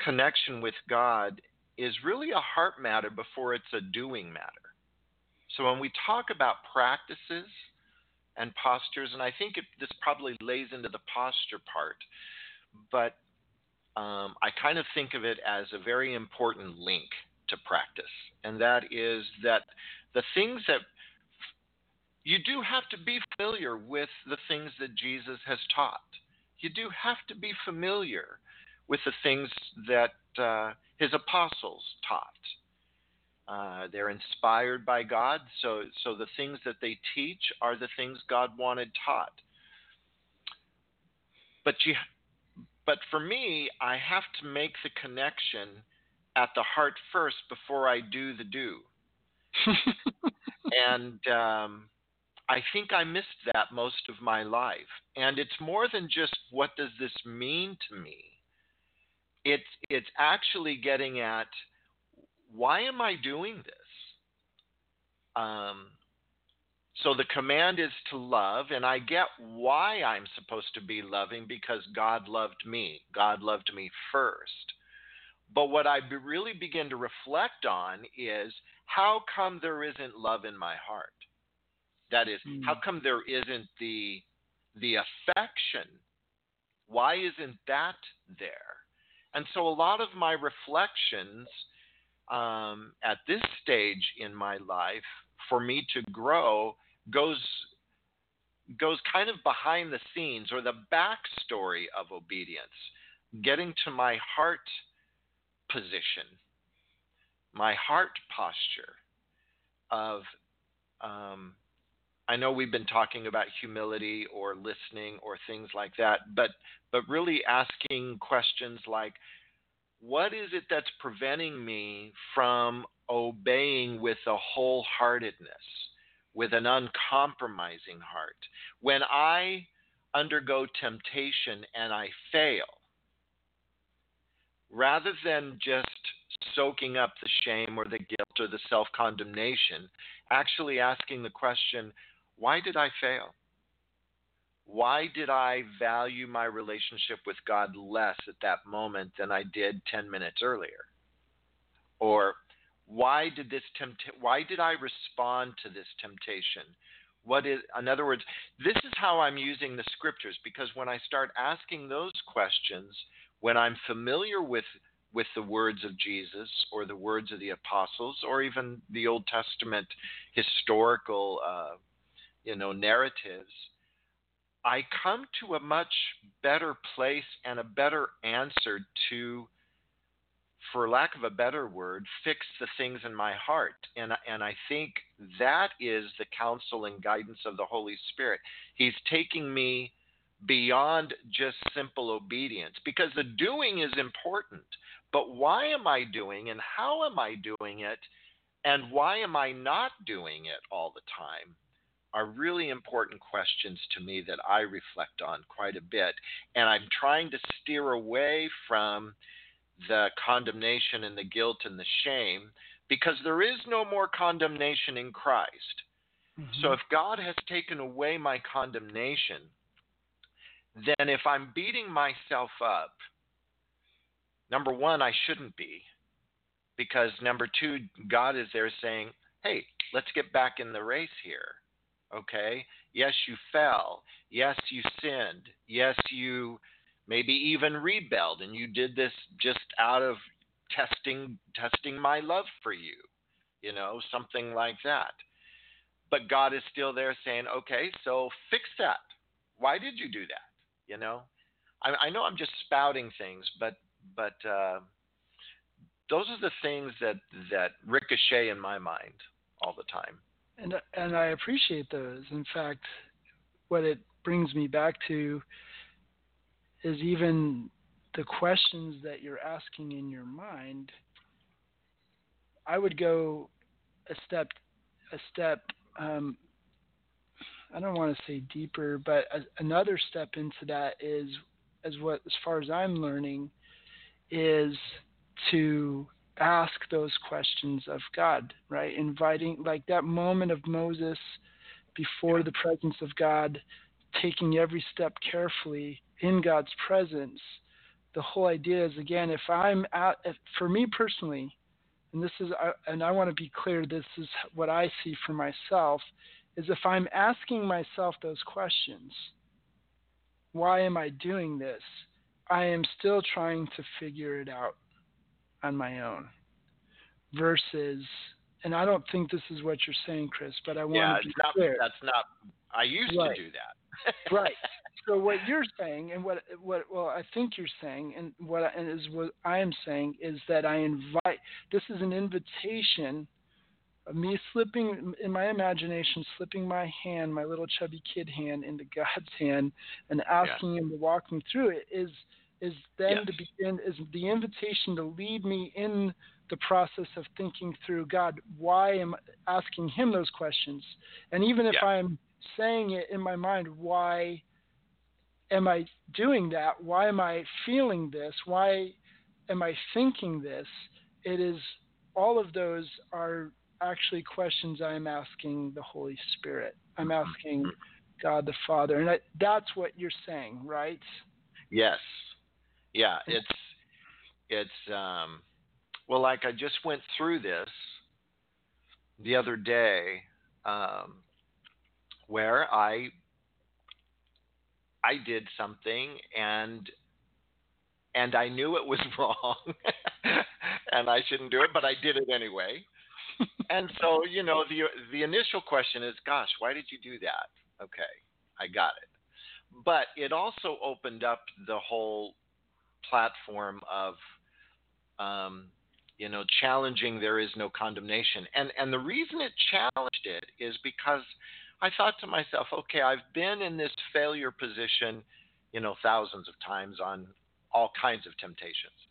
connection with God is really a heart matter before it's a doing matter. So when we talk about practices and postures, and I think it, this probably lays into the posture part, but um, I kind of think of it as a very important link to practice, and that is that the things that you do have to be familiar with the things that Jesus has taught. You do have to be familiar with the things that uh, his apostles taught. Uh, they're inspired by God, so so the things that they teach are the things God wanted taught. But you, but for me, I have to make the connection at the heart first before I do the do. and um, I think I missed that most of my life. And it's more than just what does this mean to me. It's it's actually getting at why am I doing this? Um, so the command is to love, and I get why I'm supposed to be loving because God loved me. God loved me first. But what I be, really begin to reflect on is how come there isn't love in my heart? That is, mm. how come there isn't the the affection? Why isn't that there? And so a lot of my reflections um, at this stage in my life, for me to grow, goes goes kind of behind the scenes or the backstory of obedience, getting to my heart position, my heart posture of. Um, I know we've been talking about humility or listening or things like that, but but really asking questions like, what is it that's preventing me from obeying with a wholeheartedness, with an uncompromising heart? When I undergo temptation and I fail, rather than just soaking up the shame or the guilt or the self condemnation, actually asking the question, why did I fail? why did I value my relationship with God less at that moment than I did 10 minutes earlier? Or why did this tempt why did I respond to this temptation? What is in other words, this is how I'm using the scriptures because when I start asking those questions, when I'm familiar with with the words of Jesus or the words of the apostles or even the Old Testament historical uh, you know narratives, I come to a much better place and a better answer to, for lack of a better word, fix the things in my heart. And, and I think that is the counsel and guidance of the Holy Spirit. He's taking me beyond just simple obedience because the doing is important. But why am I doing and how am I doing it? And why am I not doing it all the time? are really important questions to me that I reflect on quite a bit. And I'm trying to steer away from the condemnation and the guilt and the shame because there is no more condemnation in Christ. Mm-hmm. So if God has taken away my condemnation, then if I'm beating myself up, number one, I shouldn't be. Because number two, God is there saying, hey, let's get back in the race here okay? Yes, you fell. Yes, you sinned. Yes, you maybe even rebelled and you did this just out of testing testing my love for you. You know, something like that. But God is still there saying, "Okay, so fix that. Why did you do that?" You know? I, I know I'm just spouting things, but but uh, those are the things that that ricochet in my mind all the time and and I appreciate those. In fact, what it brings me back to is even the questions that you're asking in your mind. I would go a step a step. Um, I don't want to say deeper, but a, another step into that is as what as far as I'm learning is to ask those questions of God, right? Inviting, like that moment of Moses before the presence of God, taking every step carefully in God's presence. The whole idea is again, if I'm at, if, for me personally, and this is, and I want to be clear, this is what I see for myself, is if I'm asking myself those questions, why am I doing this? I am still trying to figure it out on my own versus and I don't think this is what you're saying, Chris, but I want yeah, to be not, clear. That's not. I used right. to do that. right. So what you're saying, and what what well I think you're saying, and what and is what I am saying is that I invite. This is an invitation me slipping in my imagination, slipping my hand, my little chubby kid hand, into God's hand, and asking yeah. Him to walk me through it. Is is then yes. to begin is the invitation to lead me in the process of thinking through God, why am I asking him those questions? And even if yeah. I'm saying it in my mind, why am I doing that? Why am I feeling this? Why am I thinking this? It is all of those are actually questions I'm asking the Holy Spirit. I'm Mm-hmm. asking God the Father. And I, that's what you're saying, right? Yes. Yeah, it's it's um well like I just went through this the other day um where I I did something and and I knew it was wrong and I shouldn't do it, but I did it anyway. And so, you know, the the initial question is, gosh, why did you do that? Okay, I got it. But it also opened up the whole platform of um, you know challenging there is no condemnation and and the reason it challenged it is because i thought to myself okay i've been in this failure position you know thousands of times on all kinds of temptations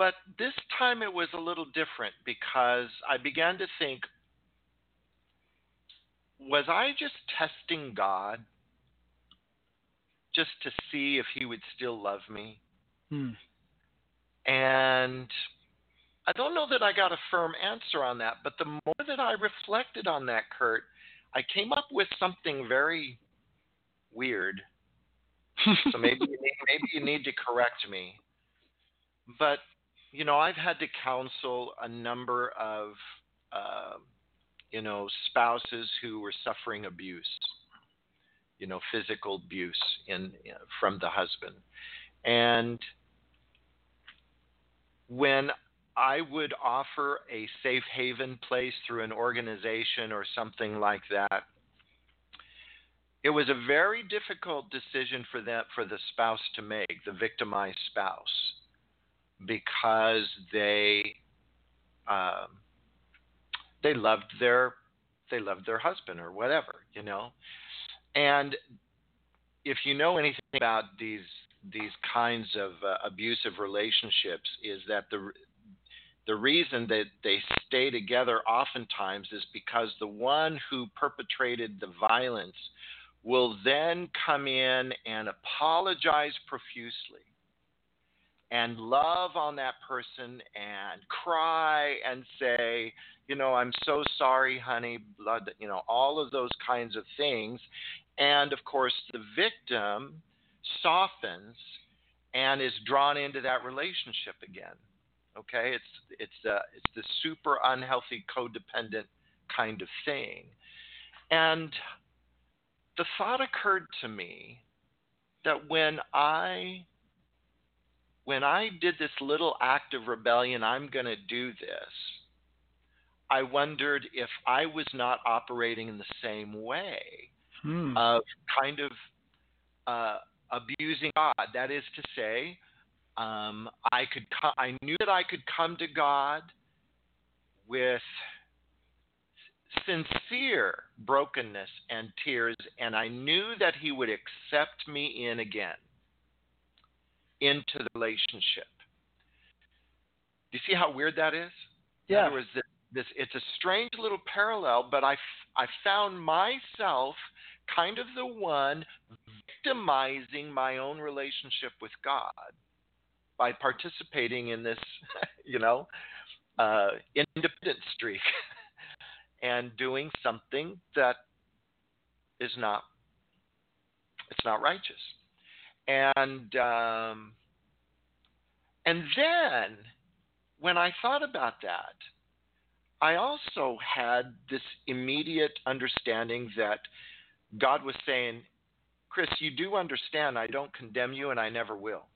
but this time it was a little different because i began to think was i just testing god just to see if he would still love me. Hmm. And I don't know that I got a firm answer on that, but the more that I reflected on that, Kurt, I came up with something very weird. so maybe you need, maybe you need to correct me. But you know, I've had to counsel a number of uh, you know spouses who were suffering abuse you know, physical abuse in from the husband. And when I would offer a safe haven place through an organization or something like that, it was a very difficult decision for that for the spouse to make, the victimized spouse, because they um, they loved their they loved their husband or whatever, you know. And if you know anything about these these kinds of uh, abusive relationships, is that the the reason that they stay together oftentimes is because the one who perpetrated the violence will then come in and apologize profusely and love on that person and cry and say, you know, I'm so sorry, honey, blood, you know, all of those kinds of things. And of course, the victim softens and is drawn into that relationship again. Okay, it's it's the it's the super unhealthy codependent kind of thing. And the thought occurred to me that when I when I did this little act of rebellion, I'm going to do this, I wondered if I was not operating in the same way hmm. of kind of uh, abusing God. That is to say, um, I could co- I knew that I could come to God with sincere brokenness and tears, and I knew that He would accept me in again into the relationship. Do you see how weird that is? Yeah. In other words, this, this, it's a strange little parallel, but I, I found myself kind of the one victimizing my own relationship with God by participating in this, you know, uh, independent streak and doing something that is not it's not righteous. And um, and then when I thought about that, I also had this immediate understanding that God was saying, Chris, you do understand I don't condemn you and I never will.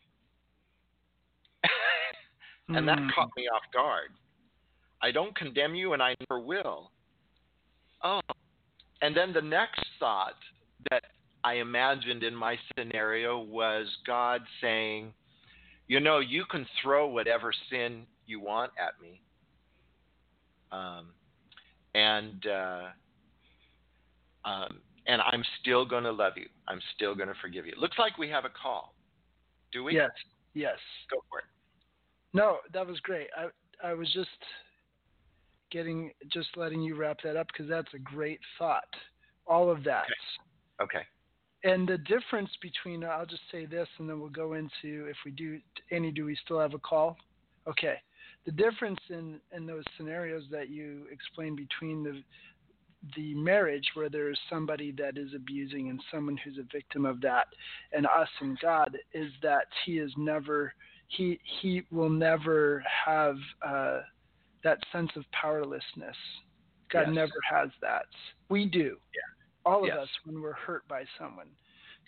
and that Hmm. caught me off guard. I don't condemn you and I never will. Oh. And then the next thought that I imagined in my scenario was God saying, You know, you can throw whatever sin you want at me. Um, and uh, um, and I'm still going to love you. I'm still going to forgive you. It looks like we have a call. Do we? Yes. Yes. Go for it. No, that was great. I I was just getting just letting you wrap that up because that's a great thought. All of that. Okay. And the difference between I'll just say this and then we'll go into if we do any do we still have a call? Okay. The difference in in those scenarios that you explained between the the marriage where there is somebody that is abusing and someone who's a victim of that and us and God is that he is never he he will never have uh, that sense of powerlessness. God Yes. never has that. We do. Yeah. All of Yes. us when we're hurt by someone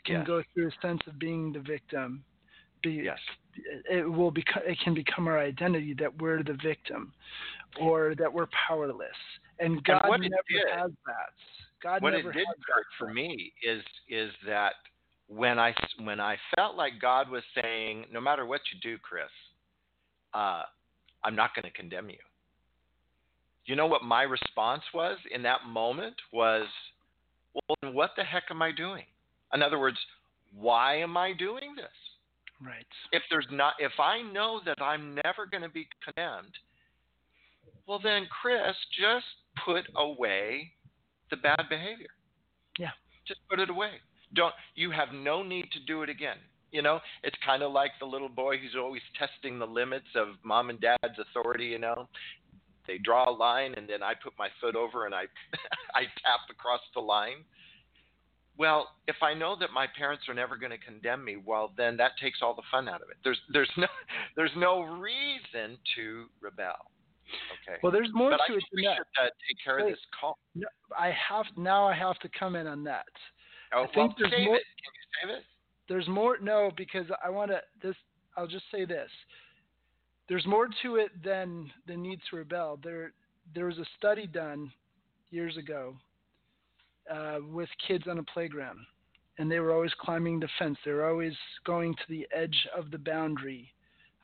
can Yes. go through a sense of being the victim. Be, Yes. It will become it can become our identity that we're the victim or that we're powerless. And God it never did- has that. God what never it did that. for me is is that when I when I felt like God was saying, no matter what you do, Chris, uh, I'm not going to condemn you. You know what my response was in that moment was, well, then what the heck am I doing? In other words, why am I doing this? Right. if there's not if I know that I'm never going to be condemned, well then Chris just put away the bad behavior. Yeah. Just put it away. Don't you have no need to do it again. You know, it's kind of like the little boy who's always testing the limits of mom and dad's authority, you know. They draw a line and then I put my foot over and I I tap across the line. Well, if I know that my parents are never going to condemn me, well, then that takes all the fun out of it. There's there's no there's no reason to rebel. Okay. Well, there's more but to I it than that. should uh, take care of this call. No, I have now. I have to comment on that. Oh, I think well, there's save more- it. Can you save it? There's more. No, because I want to. This. I'll just say this. There's more to it than the need to rebel. There. There was a study done years ago uh, with kids on a playground, and they were always climbing the fence. They were always going to the edge of the boundary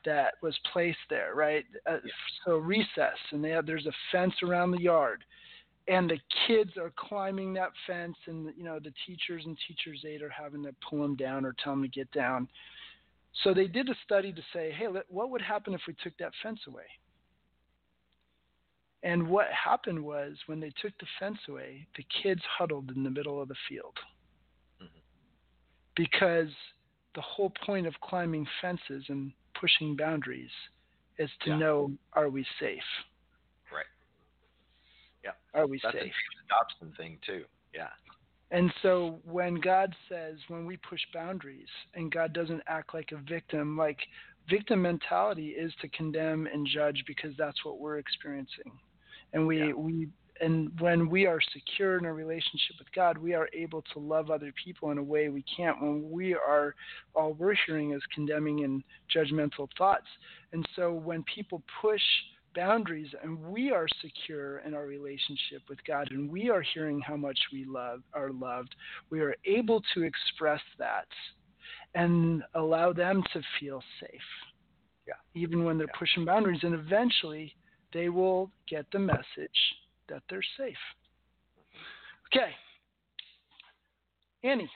that was placed there, right? Uh, So recess, and they have, there's a fence around the yard, and the kids are climbing that fence, and you know the teachers and teachers' aid are having to pull them down or tell them to get down. So they did a study to say, hey, what would happen if we took that fence away? And what happened was when they took the fence away, the kids huddled in the middle of the field. Mhm. Because the whole point of climbing fences and pushing boundaries is to Yeah. know are we safe? Right. Yeah. Are we That's a safe? James Dobson thing too. Yeah. And so when God says, when we push boundaries and God doesn't act like a victim, like victim mentality is to condemn and judge because that's what we're experiencing. And we, Yeah. we and when we are secure in a relationship with God, we are able to love other people in a way we can't when we are all we're hearing is condemning and judgmental thoughts. And so when people push boundaries and we are secure in our relationship with God and we are hearing how much we love are loved, we are able to express that and allow them to feel safe. Yeah. Even when they're Yeah. pushing boundaries and eventually they will get the message that they're safe. Okay. Annie.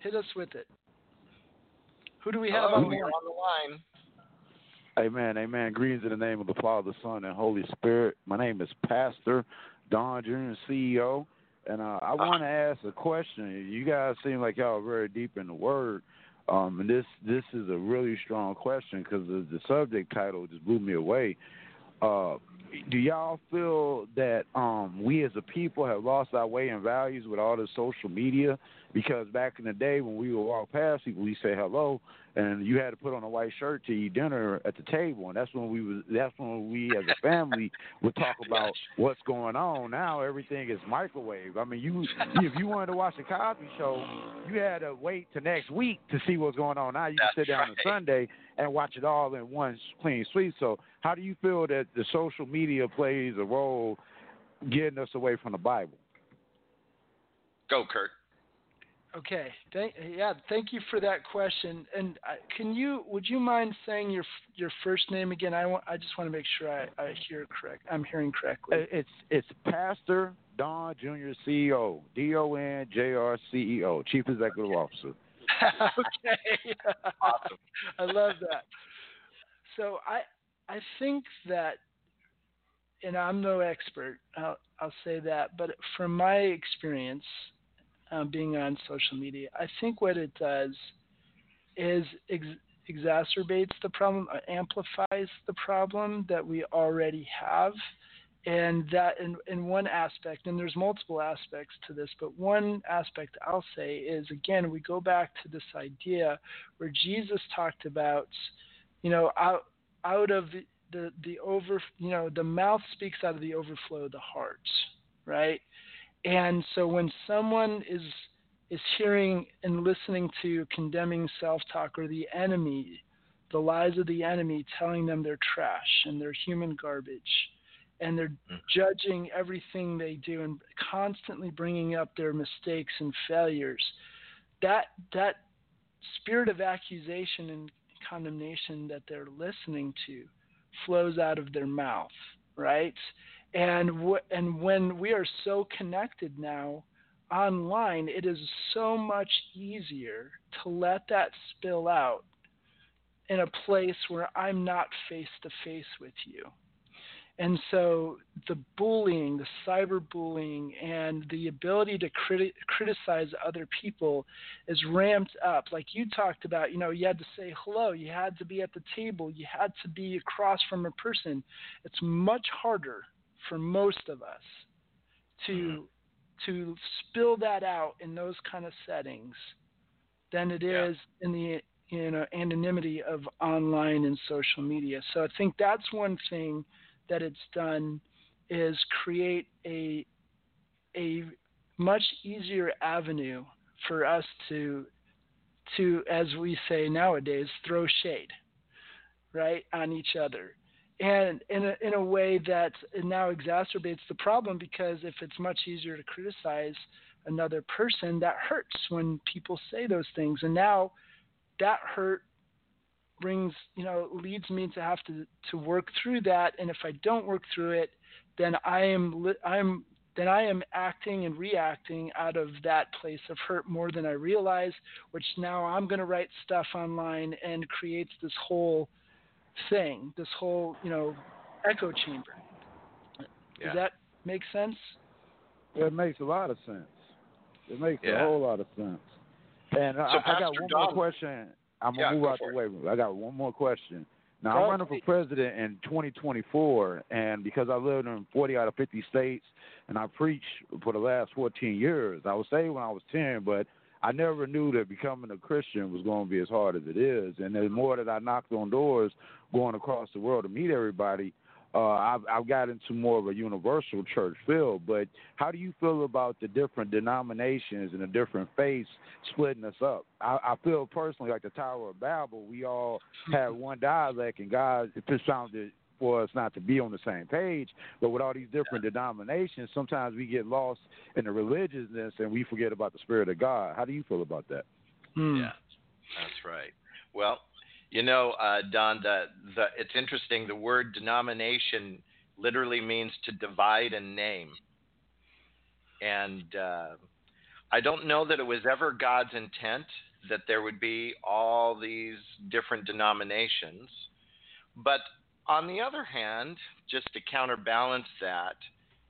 Hit us with it. Who do we have Hello, on the you're line? Amen, amen. Greetings in the name of the Father, Son, and Holy Spirit. My name is Pastor Don Jr., CEO, and uh, I want to ask a question. You guys seem like y'all are very deep in the Word, Um, and this this is a really strong question because the, the subject title just blew me away. Uh, do y'all feel that um, we as a people have lost our way and values with all the social media? Because back in the day when we would walk past people, we say hello, and you had to put on a white shirt to eat dinner at the table, and that's when we was that's when we as a family would talk about what's going on. Now everything is microwave. I mean, you if you wanted to watch the Cosby Show, you had to wait to next week to see what's going on. Now you can sit down right. on Sunday and watch it all in one clean sweep. So, how do you feel that the social media plays a role getting us away from the Bible? Go, Kurt. Okay. Thank, yeah. Thank you for that question. And uh, can you? Would you mind saying your your first name again? I want. I just want to make sure I, I hear correct. I'm hearing correctly. It's it's Pastor Don Jr. CEO, D O N J R C E O, Chief Executive Officer. okay. Awesome. I love that. So I I think that, and I'm no expert. I'll, I'll say that, but from my experience, uh, being on social media, I think what it does is ex- exacerbates the problem, uh, amplifies the problem that we already have. And that, in, in one aspect, and there's multiple aspects to this, but one aspect I'll say is again, we go back to this idea where Jesus talked about, you know, out, out of the, the, the over, you know, the mouth speaks out of the overflow of the heart, right? And so when someone is is hearing and listening to condemning self-talk or the enemy, the lies of the enemy telling them they're trash and they're human garbage, and they're Mm. judging everything they do and constantly bringing up their mistakes and failures, that that spirit of accusation and condemnation that they're listening to flows out of their mouth, right? And and when we are so connected now online, it is so much easier to let that spill out in a place where I'm not face to face with you. And so the bullying, the cyberbullying, and the ability to criti- criticize other people is ramped up. Like you talked about, you know, you had to say hello, you had to be at the table, you had to be across from a person. It's much harder for most of us to mm-hmm. to spill that out in those kind of settings than it Yeah. is in the you know anonymity of online and social media. So I think that's one thing that it's done is create a a much easier avenue for us to to as we say nowadays throw shade right on each other and in a, in a way that now exacerbates the problem because if it's much easier to criticize another person that hurts when people say those things. And now that hurt brings you know leads me to have to to work through that. And if i don't work through it then i am i'm then i am acting and reacting out of that place of hurt more than i realize which now i'm going to write stuff online and creates this whole thing this whole you know echo chamber Yeah. does that make sense It makes a lot of sense. It makes Yeah. a whole lot of sense. And I, So, I got one Don- more question. I'm gonna Yeah, move go out the way. I got one more question. Now Go I'm running for president in 2024, and because I lived in 40 out of 50 states, and I preached for the last 14 years. I was saved when I was 10, but I never knew that becoming a Christian was going to be as hard as it is. And the more that I knocked on doors, going across the world to meet everybody, uh, I've, I've got into more of a universal church feel. But how do you feel about the different denominations and the different faiths splitting us up? I, I feel personally like the Tower of Babel, we all had one dialect, and God it sounded for us not to be on the same page. But with all these different denominations, sometimes we get lost in the religiousness and we forget about the Spirit of God. How do you feel about that? Hmm. Yeah, that's right. Well, you know, uh, Don, the, the, it's interesting. The word denomination literally means to divide and name. And uh, I don't know that it was ever God's intent that there would be all these different denominations. But on the other hand, just to counterbalance that,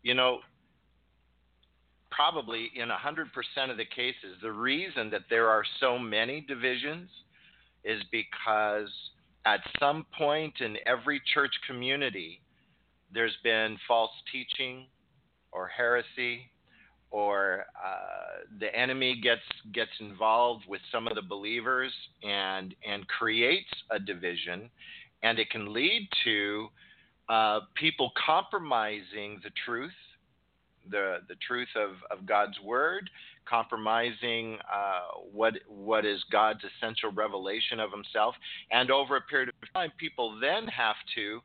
you know, probably in 100% of the cases, the reason that there are so many divisions is because at some point in every church community, there's been false teaching or heresy, or uh, the enemy gets gets involved with some of the believers and and creates a division, and it can lead to uh, people compromising the truth, the the truth of, of God's word, compromising uh, what what is God's essential revelation of Himself, and over a period of time, people then have to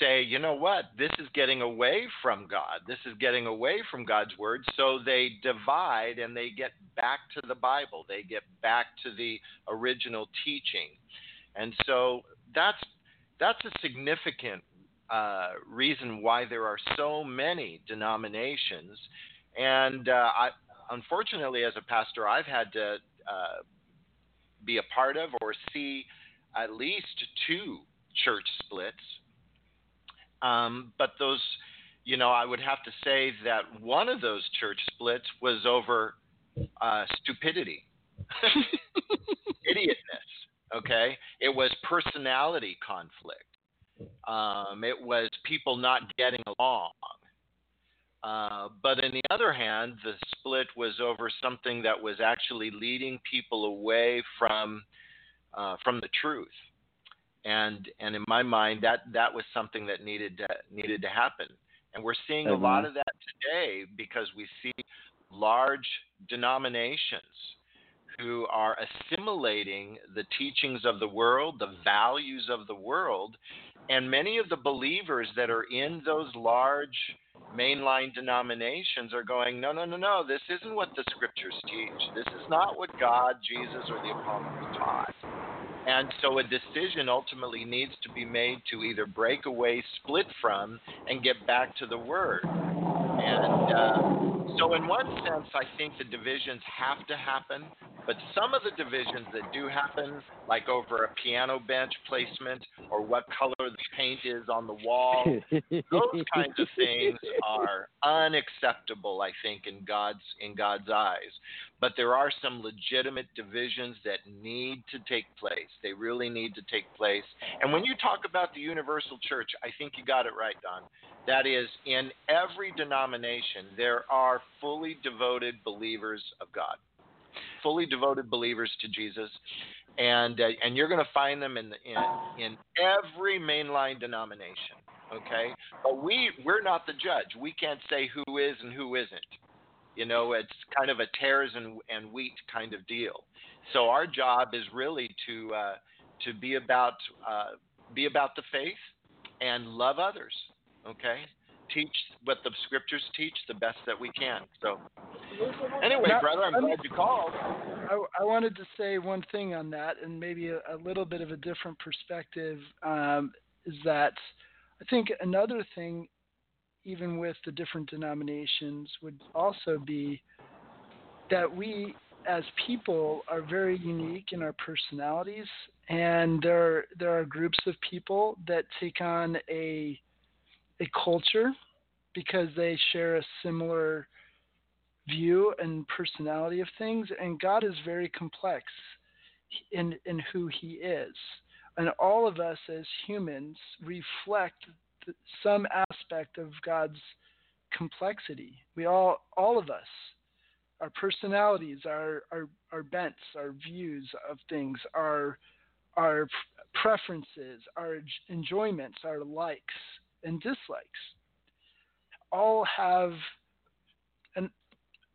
say, you know what, this is getting away from God. This is getting away from God's word. So they divide and they get back to the Bible. They get back to the original teaching. And so that's that's a significant uh, reason why there are so many denominations. And uh, I, unfortunately, as a pastor, I've had to uh, be a part of or see at least two church splits. Um, but those, you know, I would have to say that one of those church splits was over uh, stupidity, idiotness. Okay, it was personality conflict. Um, it was people not getting along. Uh, but on the other hand, the split was over something that was actually leading people away from uh, from the truth, and and in my mind, that that was something that needed to needed to happen. And we're seeing mm-hmm. a lot of that today because we see large denominations who are assimilating the teachings of the world, the values of the world, and many of the believers that are in those large mainline denominations are going, no, no, no, no, this isn't what the scriptures teach. This is not what God, Jesus, or the apostles taught. And so a decision ultimately needs to be made to either break away, split from, and get back to the Word. And uh, so, in one sense, I think the divisions have to happen. But some of the divisions that do happen, like over a piano bench placement or what color the paint is on the wall, those kinds of things are unacceptable, I think, in God's in God's eyes. But there are some legitimate divisions that need to take place. They really need to take place. And when you talk about the universal church, I think you got it right, Don. That is, in every denomination, there are fully devoted believers of God fully devoted believers to Jesus, and uh, and you're going to find them in, the, in in every mainline denomination. Okay, but we we're not the judge. We can't say who is and who isn't. You know, it's kind of a tares and and wheat kind of deal. So our job is really to uh, to be about uh, be about the faith and love others. Okay, teach what the scriptures teach the best that we can. So, anyway, now, brother, I'm glad you called. I, I, wanted to say one thing on that, and maybe a, a little bit of a different perspective, um, is that I think another thing, even with the different denominations, would also be that we as people are very unique in our personalities and there there are groups of people that take on a a culture because they share a similar view and personality of things and God is very complex in in who he is. And all of us as humans reflect some aspect of God's complexity. We all all of us our personalities our our, our bents our views of things our our preferences our enjoyments our likes and dislikes all have an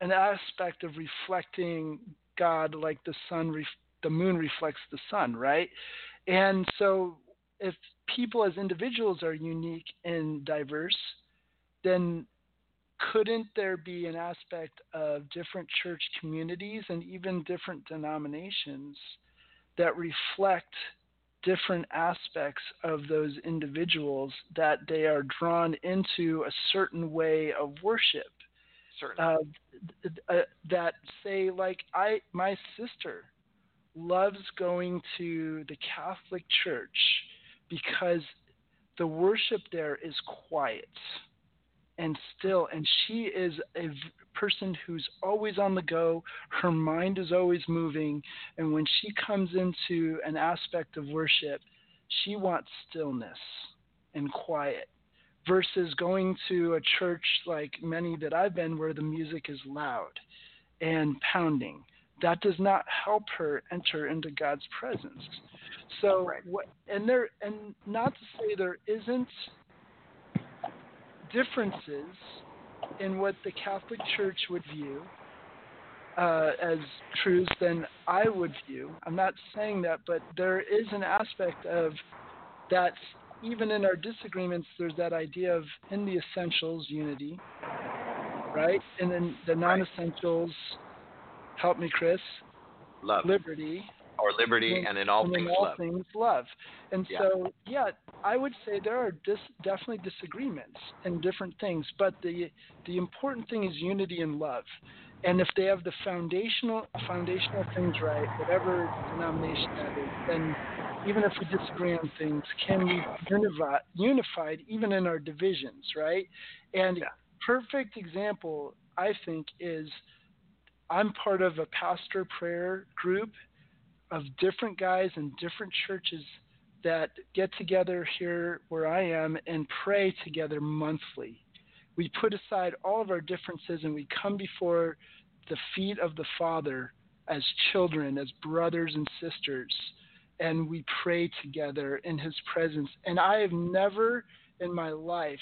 an aspect of reflecting God like the sun ref, the moon reflects the sun, right? And so if people as individuals are unique and diverse, then couldn't there be an aspect of different church communities and even different denominations that reflect different aspects of those individuals that they are drawn into a certain way of worship. Uh, uh, that say like I my sister loves going to the Catholic Church because the worship there is quiet and still. And she is a person who's always on the go. Her mind is always moving. And when she comes into an aspect of worship, she wants stillness and quiet versus going to a church like many that I've been where the music is loud and pounding. That does not help her enter into God's presence. So, what, and there, and not to say there isn't differences in what the Catholic Church would view uh, as truths than I would view. I'm not saying that, but there is an aspect of that even in our disagreements, there's that idea of in the essentials unity, right? And then the non-essentials, help me, Chris. Love. Liberty. Or liberty, and, and in all and things in all love. things love. And Yeah. so, yeah, I would say there are dis- definitely disagreements in different things, but the the important thing is unity and love. And if they have the foundational foundational things right, whatever denomination that is, then even if we disagree on things, can we unify, unified even in our divisions, right? And Yeah. perfect example, I think, is I'm part of a pastor prayer group of different guys in different churches that get together here where I am and pray together monthly. We put aside all of our differences and we come before the feet of the Father as children, as brothers and sisters, and we pray together in His presence. And I have never in my life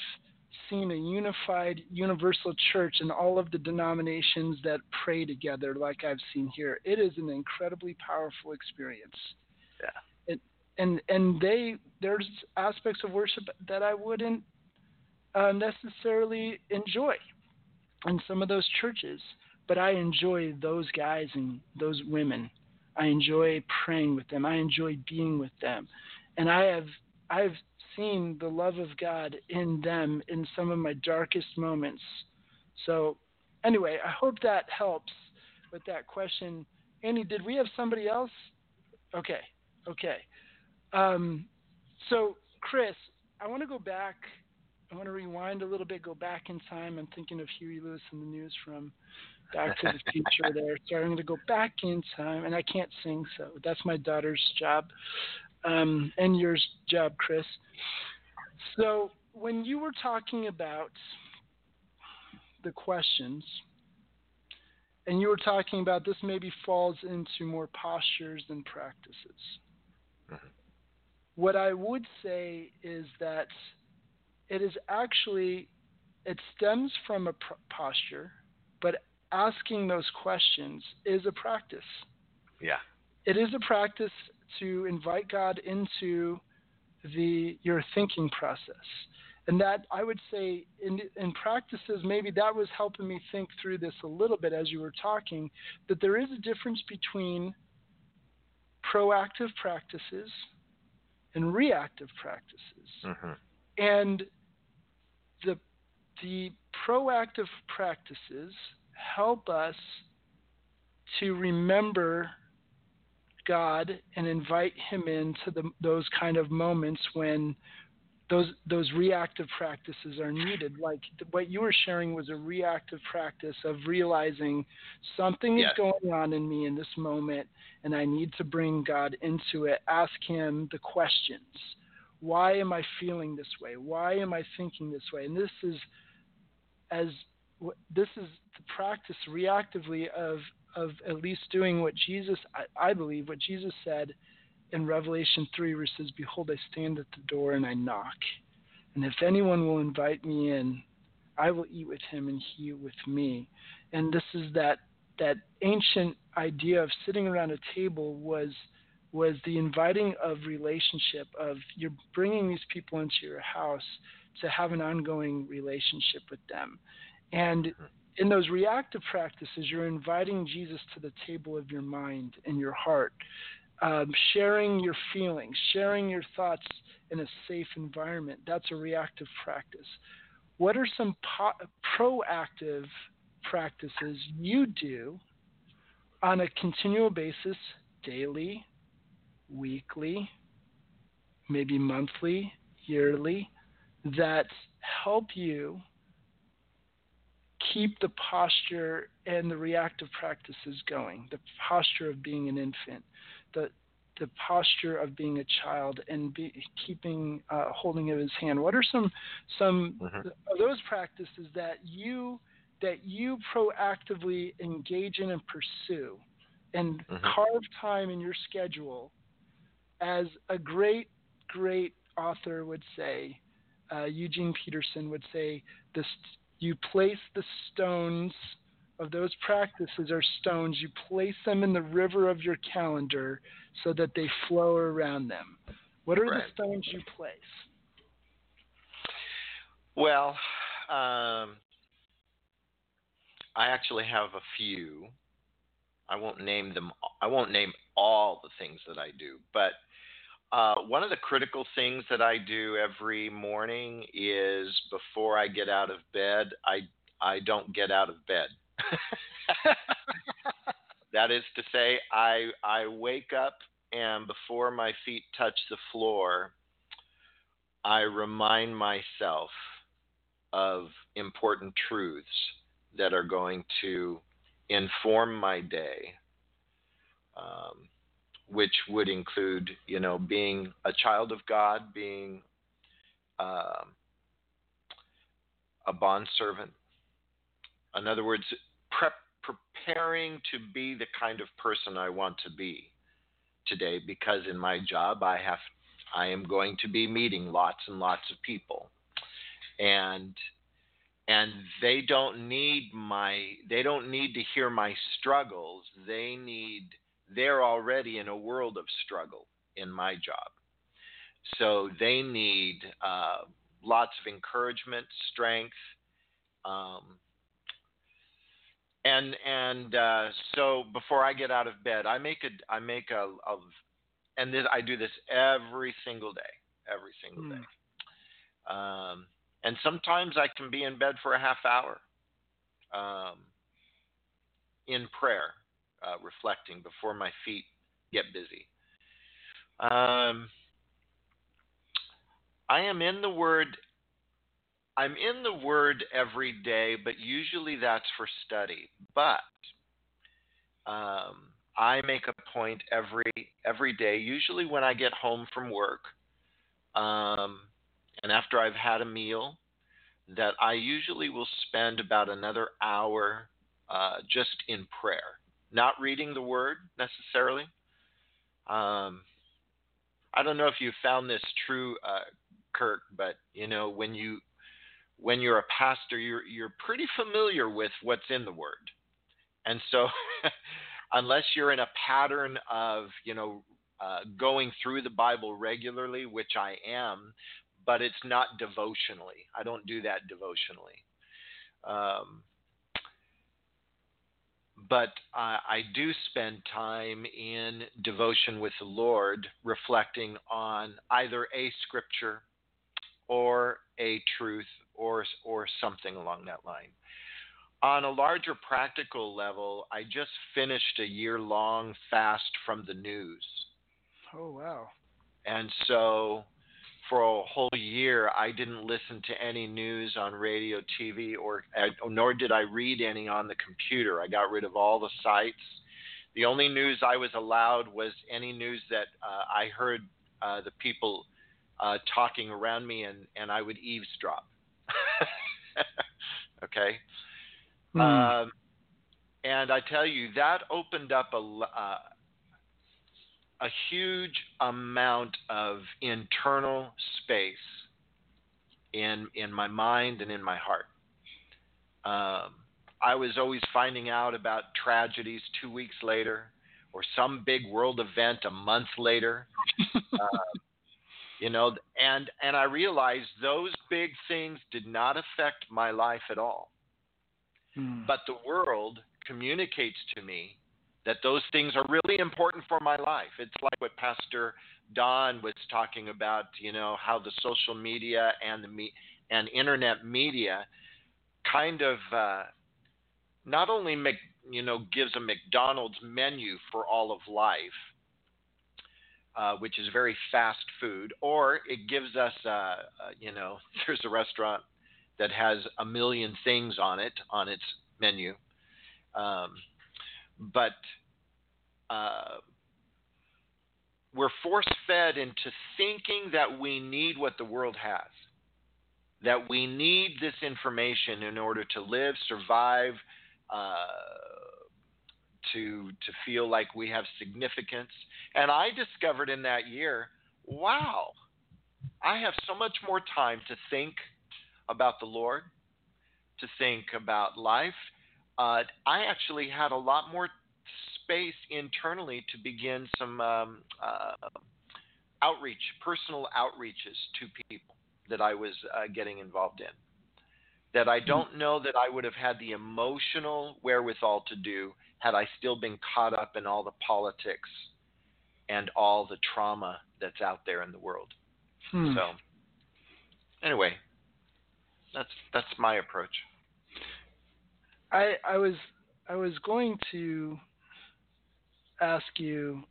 seen a unified universal church in all of the denominations that pray together like I've seen here. It is an incredibly powerful experience. Yeah. And and and they there's aspects of worship that I wouldn't uh, necessarily enjoy in some of those churches, but I enjoy those guys and those women. I enjoy praying with them. I enjoy being with them, and I have I've seen the love of God in them in some of my darkest moments. So, anyway, I hope that helps with that question. Annie, did we have somebody else? Okay, okay. Um, so, Chris, I want to go back. I want to rewind a little bit, go back in time. I'm thinking of Huey Lewis and the News from Back to the Future there. So I'm going to go back in time, and I can't sing, so that's my daughter's job um, and yours job, Chris. So when you were talking about the questions, and you were talking about this maybe falls into more postures than practices. Mhm. What I would say is that it is actually it stems from a pr- posture, but asking those questions is a practice Yeah. it is a practice to invite God into the your thinking process. And that I would say in in practices maybe that was helping me think through this a little bit as you were talking that there is a difference between proactive practices and reactive practices. hmm And the the proactive practices help us to remember God and invite Him into the, those kind of moments when those those reactive practices are needed. Like what you were sharing was a reactive practice of realizing something Yes. is going on in me in this moment, and I need to bring God into it. Ask Him the questions. Why am I feeling this way? Why am I thinking this way? And this is as this is the practice reactively of of at least doing what Jesus I, I believe what Jesus said in Revelation three where it says, Behold I stand at the door and I knock. And if anyone will invite me in, I will eat with him and he with me. And this is that that ancient idea of sitting around a table was was the inviting of relationship of you're bringing these people into your house to have an ongoing relationship with them and hmm. In those reactive practices you're inviting jesus to the table of your mind and your heart um, sharing your feelings sharing your thoughts in a safe environment. That's a reactive practice. What are some po- proactive practices you do on a continual basis daily weekly, maybe monthly, yearly, that help you keep the posture and the reactive practices going, the posture of being an infant, the the posture of being a child and be, keeping uh, holding of his hand. What are some some mm-hmm. of those practices that you that you proactively engage in and pursue, and mm-hmm. carve time in your schedule, as a great great author would say, uh, Eugene Peterson would say, this you place the stones of those practices or stones. You place them in the river of your calendar so that they flow around them. What are right. the stones you place? Well, um, I actually have a few. I won't name them. I won't name all the things that I do, but uh, one of the critical things that I do every morning is before I get out of bed, I I don't get out of bed. that is to say, I I wake up and before my feet touch the floor, I remind myself of important truths that are going to inform my day. Um, which would include, you know, being a child of God, being uh, a bond servant. In other words, prep, preparing to be the kind of person I want to be today, because in my job I have, I am going to be meeting lots and lots of people, and and they don't need my, they don't need to hear my struggles. They need they're already in a world of struggle in my job. So they need uh, lots of encouragement, strength, um, and and uh, so before I get out of bed, I make a I make a, a and this, I do this every single day, every single mm. day. Um, and sometimes I can be in bed for a half hour um, in prayer uh, reflecting before my feet get busy. Um, I am in the Word. I'm in the Word every day, but usually that's for study. But um, I make a point every every day, usually when I get home from work, um, and after I've had a meal, that I usually will spend about another hour uh, just in prayer not reading the word necessarily. Um, I don't know if you found this true, uh, Kurt, but you know when you when you're a pastor, you're you're pretty familiar with what's in the word, and so unless you're in a pattern of you know uh, going through the Bible regularly, which I am, but it's not devotionally. I don't do that devotionally. Um, but uh, I do spend time in devotion with the Lord, reflecting on either a scripture or a truth or or something along that line. On a larger practical level, I just finished a year long fast from the news. Oh wow. And so for a whole year, I didn't listen to any news on radio, TV, or nor did I read any on the computer. I got rid of all the sites. The only news I was allowed was any news that uh, I heard uh, the people uh, talking around me, and and I would eavesdrop. okay. Mm. Um, and I tell you that opened up a uh, a huge amount of internal space in in my mind and in my heart. Um, I was always finding out about tragedies two weeks later, or some big world event a month later. uh, you know, and and I realized those big things did not affect my life at all. Hmm. But the world communicates to me that those things are really important for my life. It's like what Pastor Don was talking about, you know, how the social media and the me- and internet media kind of uh, not only make, you know gives a McDonald's menu for all of life, uh, which is very fast food, or it gives us, uh, uh you know, there's a restaurant that has a million things on it on its menu. Um, but uh, we're force fed into thinking that we need what the world has, that we need this information in order to live, survive, uh, to to feel like we have significance. And I discovered in that year, wow, I have so much more time to think about the Lord, to think about life. Uh, I actually had a lot more space internally to begin some um, uh, outreach, personal outreaches to people that I was uh, getting involved in. That I don't know that I would have had the emotional wherewithal to do had I still been caught up in all the politics and all the trauma that's out there in the world. Hmm. So, anyway, that's that's my approach. I I was I was going to ask you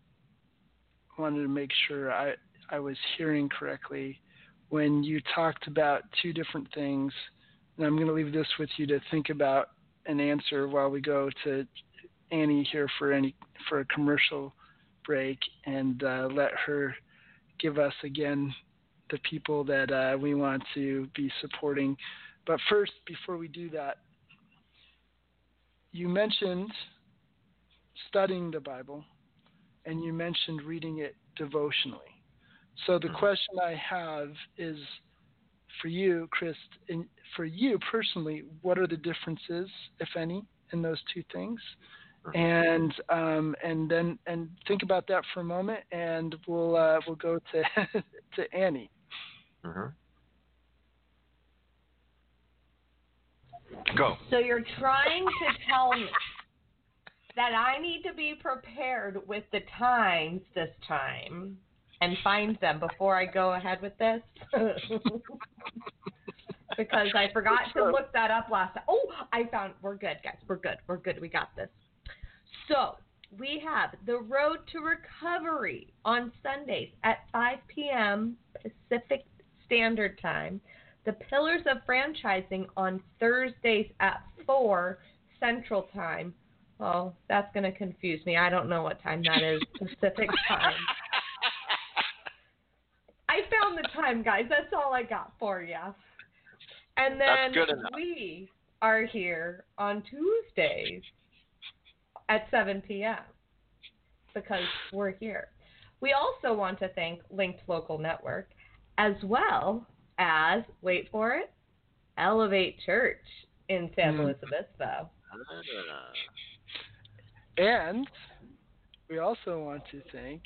wanted to make sure I I was hearing correctly when you talked about two different things and I'm going to leave this with you to think about an answer while we go to Annie here for any for a commercial break and uh, let her give us again the people that uh, we want to be supporting. But first, before we do that, you mentioned studying the Bible and you mentioned reading it devotionally. So the Mhm. question I have is for you, Chris, in, for you personally, what are the differences, if any, in those two things? And um, and then and think about that for a moment, and we'll uh, we'll go to to Annie. Mm-hmm. Go. So you're trying to tell me that I need to be prepared with the times this time and find them before I go ahead with this? because I forgot to look that up last time. Oh, I found we're good, guys. We're good. We're good. We got this. So we have the road to recovery on Sundays at 5 p.m. Pacific Standard Time. The Pillars of Franchising on Thursdays at 4 Central Time. Oh, that's going to confuse me. I don't know what time that is Pacific Time. I found the time, guys. That's all I got for you. And then That's good enough. we are here on Tuesdays at 7 p.m. because we're here. We also want to thank Linked Local Network as well as, wait for it, Elevate Church in San Hmm. Luis Obispo. And we also want to thank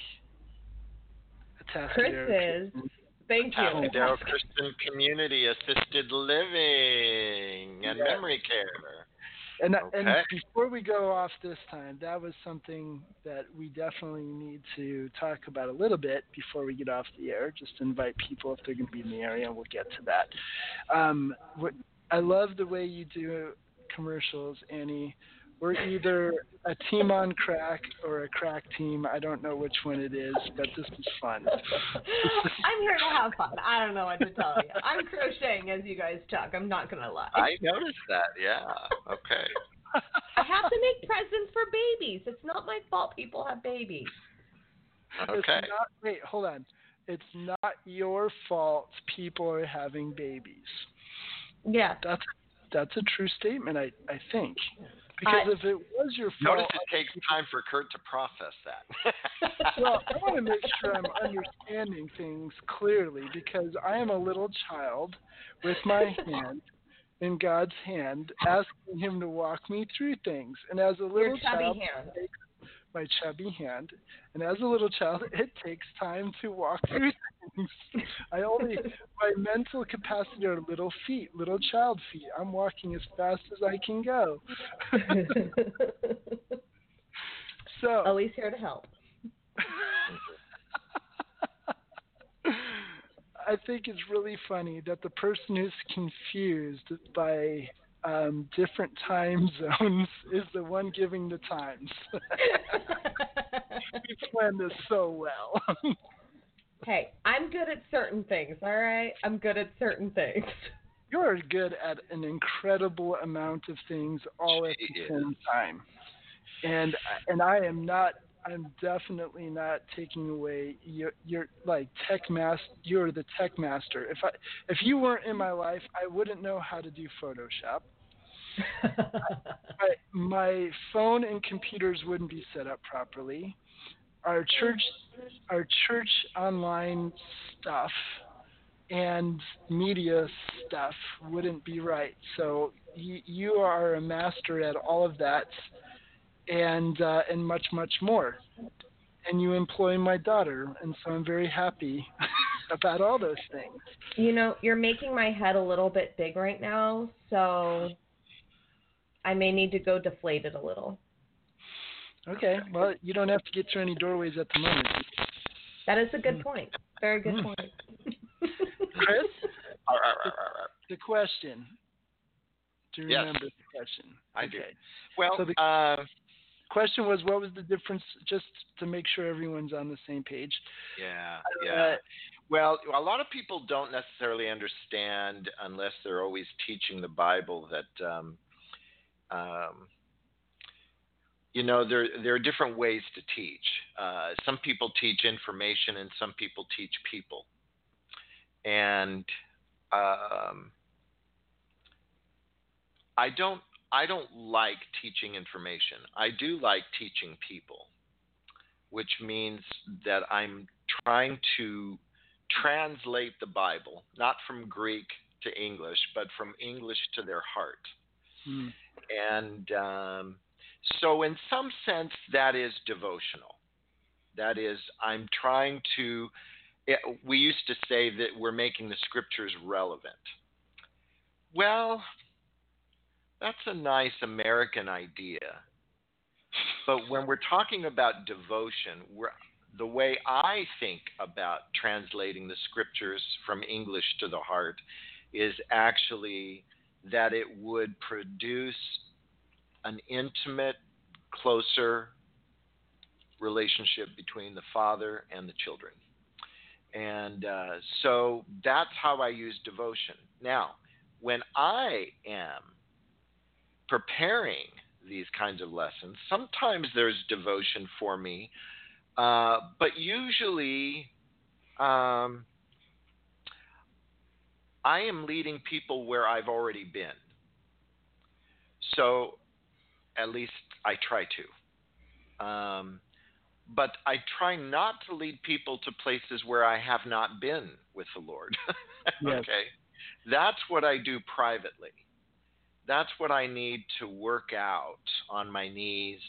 Atascadero Chris is, thank you. Atascadero Christian Community Assisted Living and Yeah. Memory Care. And, and before we go off this time, that was something that we definitely need to talk about a little bit before we get off the air. Just invite people if they're going to be in the area. We'll get to that. Um, what, I love the way you do commercials, Annie. We're either a team on crack or a crack team. I don't know which one it is, but this is fun. I'm here to have fun. I don't know what to tell you. I'm crocheting as you guys talk. I'm not gonna lie. I noticed that. Yeah. Okay. I have to make presents for babies. It's not my fault people have babies. Okay. It's not, wait, hold on. It's not your fault people are having babies. Yeah. That's that's a true statement, I I think. Because I- if it was your fault, Notice it takes time for Kurt to process that. well, I want to make sure I'm understanding things clearly because I am a little child with my hand in God's hand, asking Him to walk me through things. And as a Your little chubby child, hand. My chubby hand, and as a little child, it takes time to walk through things. I only my mental capacity are little feet, little child feet. I'm walking as fast as I can go. So Always here to help. I think it's really funny that the person who's confused by um, different time zones is the one giving the times. we planned this so well. hey, I'm good at certain things, all right? I'm good at certain things. you're good at an incredible amount of things all at the same time, and and I am not. I'm definitely not taking away your your like tech master. You're the tech master. If I if you weren't in my life, I wouldn't know how to do Photoshop. My, phone and computers wouldn't be set up properly. Our church, our church online stuff and media stuff wouldn't be right. So you, you are a master at all of that, and uh, and much much more. And you employ my daughter, and so I'm very happy about all those things. you know, you're making my head a little bit big right now, so I may need to go deflate it a little. Okay, well you don't have to get through any doorways at the moment. That is a good point. Very good Mm. point. Chris, arr. the question. Do you Yes. remember the question? I do. Well, So the- uh, Question was, what was the difference? Just to make sure everyone's on the same page. yeah, Uh, yeah. Well, a lot of people don't necessarily understand unless they're always teaching the Bible that, um, um, you know, there there are different ways to teach. Uh, some people teach information, and some people teach people. And um, I don't I don't like teaching information. I do like teaching people, which means that I'm trying to translate the Bible, not from Greek to English, but from English to their heart. Hmm. And um, so, in some sense, that is devotional. That is, I'm trying to. It, we used to say that we're making the scriptures relevant. Well, that's a nice American idea. But when we're talking about devotion, the way I think about translating the scriptures from English to the heart is actually that it would produce an intimate, closer relationship between the father and the children. And uh, so that's how I use devotion. Now, when I am preparing these kinds of lessons, sometimes there's devotion for me, uh, but usually um, I am leading people where I've already been. So at least I try to. Um, but I try not to lead people to places where I have not been with the Lord. Yes. okay. That's what I do privately. That's what I need to work out on my knees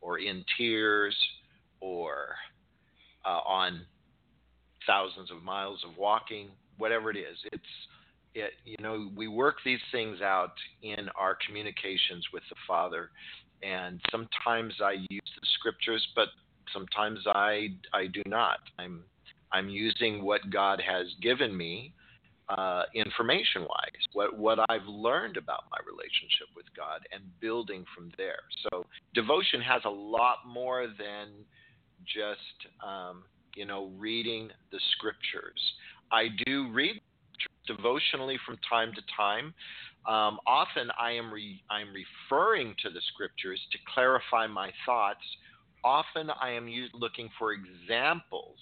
or in tears or uh, on thousands of miles of walking, whatever it is. It's it, you know, we work these things out in our communications with the Father, and sometimes I use the scriptures, but sometimes I I do not. I'm I'm using what God has given me, uh, information wise, what what I've learned about my relationship with God, and building from there. So devotion has a lot more than just um, you know reading the scriptures. I do read devotionally from time to time. Um, often I am re- I'm referring to the scriptures to clarify my thoughts. Often I am looking for examples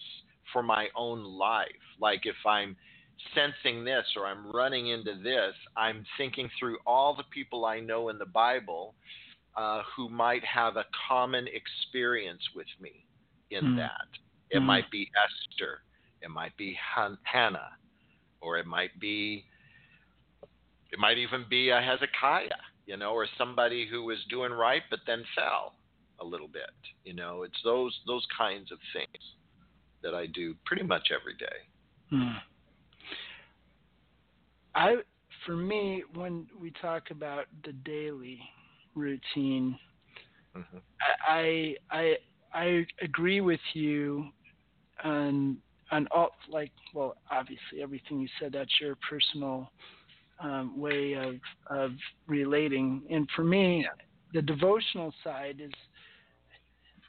for my own life. Like if I'm sensing this or I'm running into this, I'm thinking through all the people I know in the Bible uh, who might have a common experience with me in Hmm. that. It Hmm. might be Esther, it might be Han- Hannah, or it might be it might even be a Hezekiah, you know, or somebody who was doing right but then fell a little bit. You know, it's those those kinds of things that I do pretty much every day. Hmm. I, for me, when we talk about the daily routine, hmm I I I agree with you on on all like well obviously everything you said that's your personal um, way of of relating and for me the devotional side is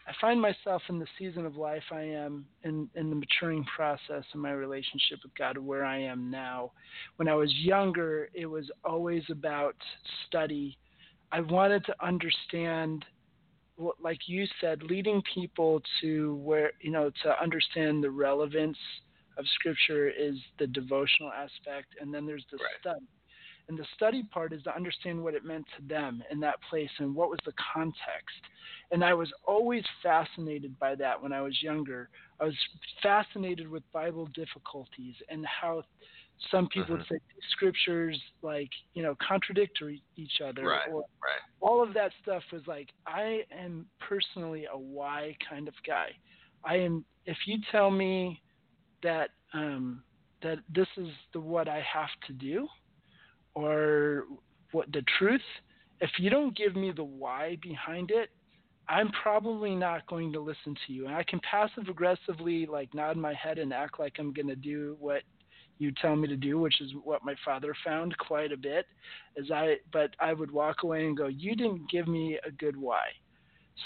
I find myself in the season of life I am in, in the maturing process in my relationship with God where I am now. When I was younger, it was always about study. I wanted to understand like you said, leading people to where, you know, to understand the relevance of scripture is the devotional aspect and then there's the Right. study and the study part is to understand what it meant to them in that place and what was the context. And I was always fascinated by that when I was younger. I was fascinated with Bible difficulties and how some people would Mhm. say scriptures like, you know, contradict each other Right, or right. all of that stuff was like I am personally a why kind of guy. I am if you tell me that um that this is the what I have to do or what the truth, if you don't give me the why behind it, I'm probably not going to listen to you. And I can passive aggressively like nod my head and act like I'm going to do what you tell me to do, which is what my father found quite a bit. As I but I would walk away and go, "You didn't give me a good why."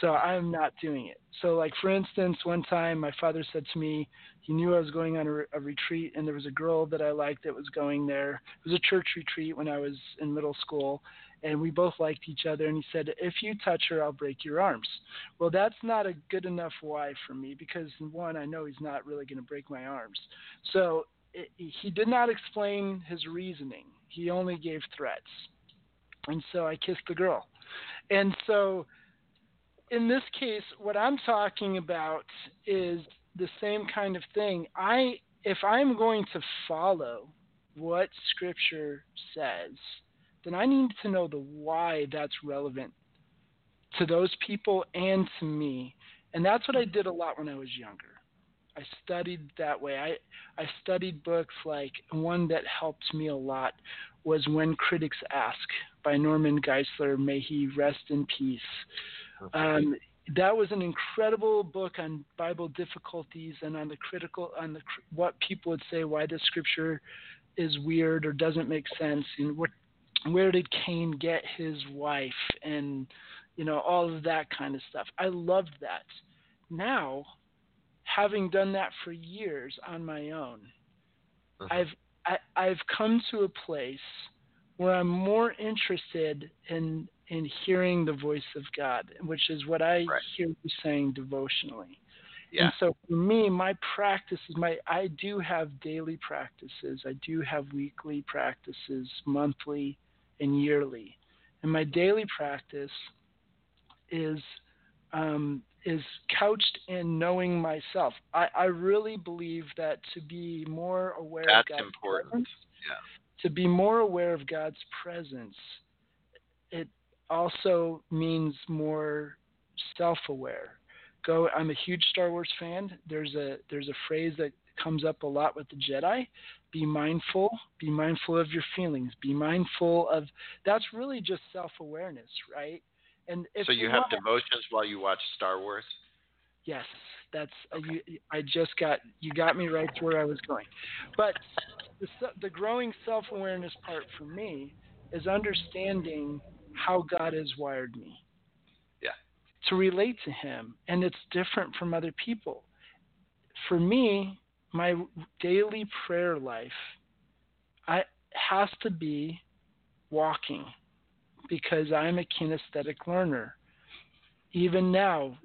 So I'm not doing it. So like for instance, one time my father said to me, he knew I was going on a, a retreat and there was a girl that I liked that was going there. It was a church retreat when I was in middle school and we both liked each other and he said, "If you touch her, I'll break your arms." Well, that's not a good enough why for me because one, I know he's not really going to break my arms. So it, he did not explain his reasoning. He only gave threats. And so I kissed the girl. And so in this case, what I'm talking about is the same kind of thing. I if I'm going to follow what scripture says, then I need to know the why that's relevant to those people and to me. And that's what I did a lot when I was younger. I studied that way. I I studied books like one that helped me a lot was When Critics Ask by Norman Geisler. May he rest in peace. Um, that was an incredible book on Bible difficulties and on the critical on the what people would say why the scripture is weird or doesn't make sense and what where did Cain get his wife and you know all of that kind of stuff. I loved that. Now, having done that for years on my own, Mhm. I've I, I've come to a place where I'm more interested in in hearing the voice of God, which is what I Right. hear you saying devotionally. yeah. And so for me, my practice is my I do have daily practices. I do have weekly practices, monthly and yearly. And my daily practice is um, is couched in knowing myself. I, I really believe that to be more aware of That's God's important. presence, Yeah. to be more aware of God's presence, it also means more self-aware. Go. I'm a huge Star Wars fan. There's a there's a phrase that comes up a lot with the Jedi. Be mindful. Be mindful of your feelings. Be mindful of. That's really just self-awareness, right? And if so you we have wanna- devotions while you watch Star Wars? Yes, that's uh, Okay. you, I just got you got me right to where I was going. But the the growing self-awareness part for me is understanding how God has wired me. Yeah. To relate to him and it's different from other people. For me, my daily prayer life I has to be walking because I'm a kinesthetic learner. Even now,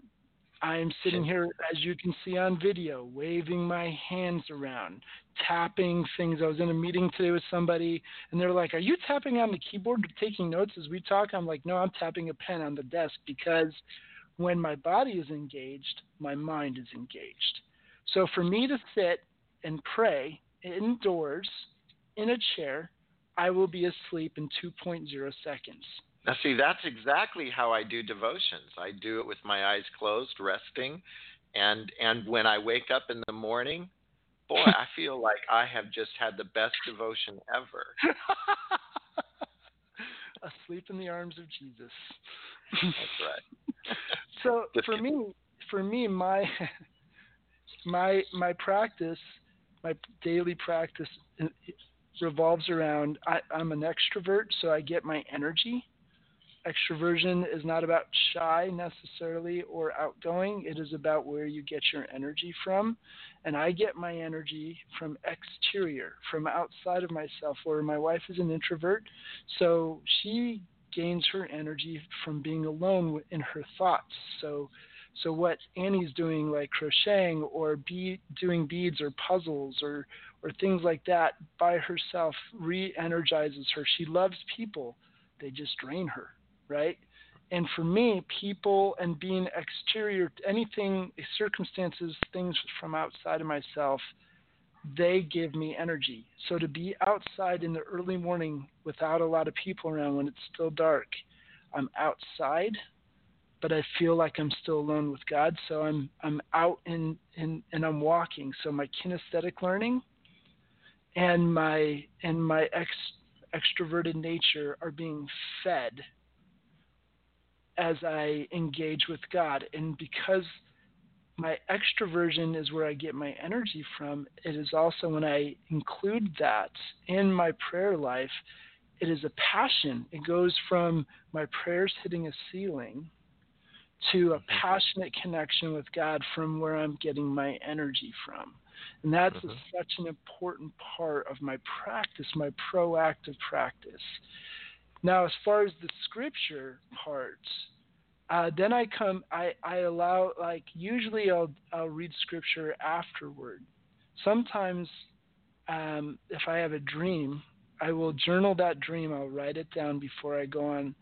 I'm sitting here, as you can see on video, waving my hands around, tapping things. I was in a meeting today with somebody, and they're like, Are you tapping on the keyboard, taking notes as we talk? I'm like, No, I'm tapping a pen on the desk because when my body is engaged, my mind is engaged. So for me to sit and pray indoors in a chair, I will be asleep in 2.0 seconds. Now, see, that's exactly how I do devotions. I do it with my eyes closed, resting, and and when I wake up in the morning, boy, I feel like I have just had the best devotion ever. asleep in the arms of Jesus. That's right. so for kidding. me, for me, my my my practice, my daily practice revolves around. I, I'm an extrovert, so I get my energy extroversion is not about shy necessarily or outgoing. It is about where you get your energy from. And I get my energy from exterior, from outside of myself, where my wife is an introvert. So she gains her energy from being alone in her thoughts. So so what Annie's doing, like crocheting or be, doing beads or puzzles or or things like that by herself, re-energizes her. She loves people; they just drain her right? And for me, people and being exterior, anything, circumstances, things from outside of myself, they give me energy. So to be outside in the early morning without a lot of people around when it's still dark, I'm outside, but I feel like I'm still alone with God. So I'm I'm out in, in and I'm walking. So my kinesthetic learning and my and my ex, extroverted nature are being fed as I engage with God. And because my extroversion is where I get my energy from, it is also when I include that in my prayer life, it is a passion. It goes from my prayers hitting a ceiling to a mm-hmm. passionate connection with God from where I'm getting my energy from. And that's mm-hmm. a, such an important part of my practice, my proactive practice. Now, as far as the scripture parts, uh, then I come, I, I allow, like, usually I'll, I'll read scripture afterward. Sometimes, um, if I have a dream, I will journal that dream. I'll write it down before I go on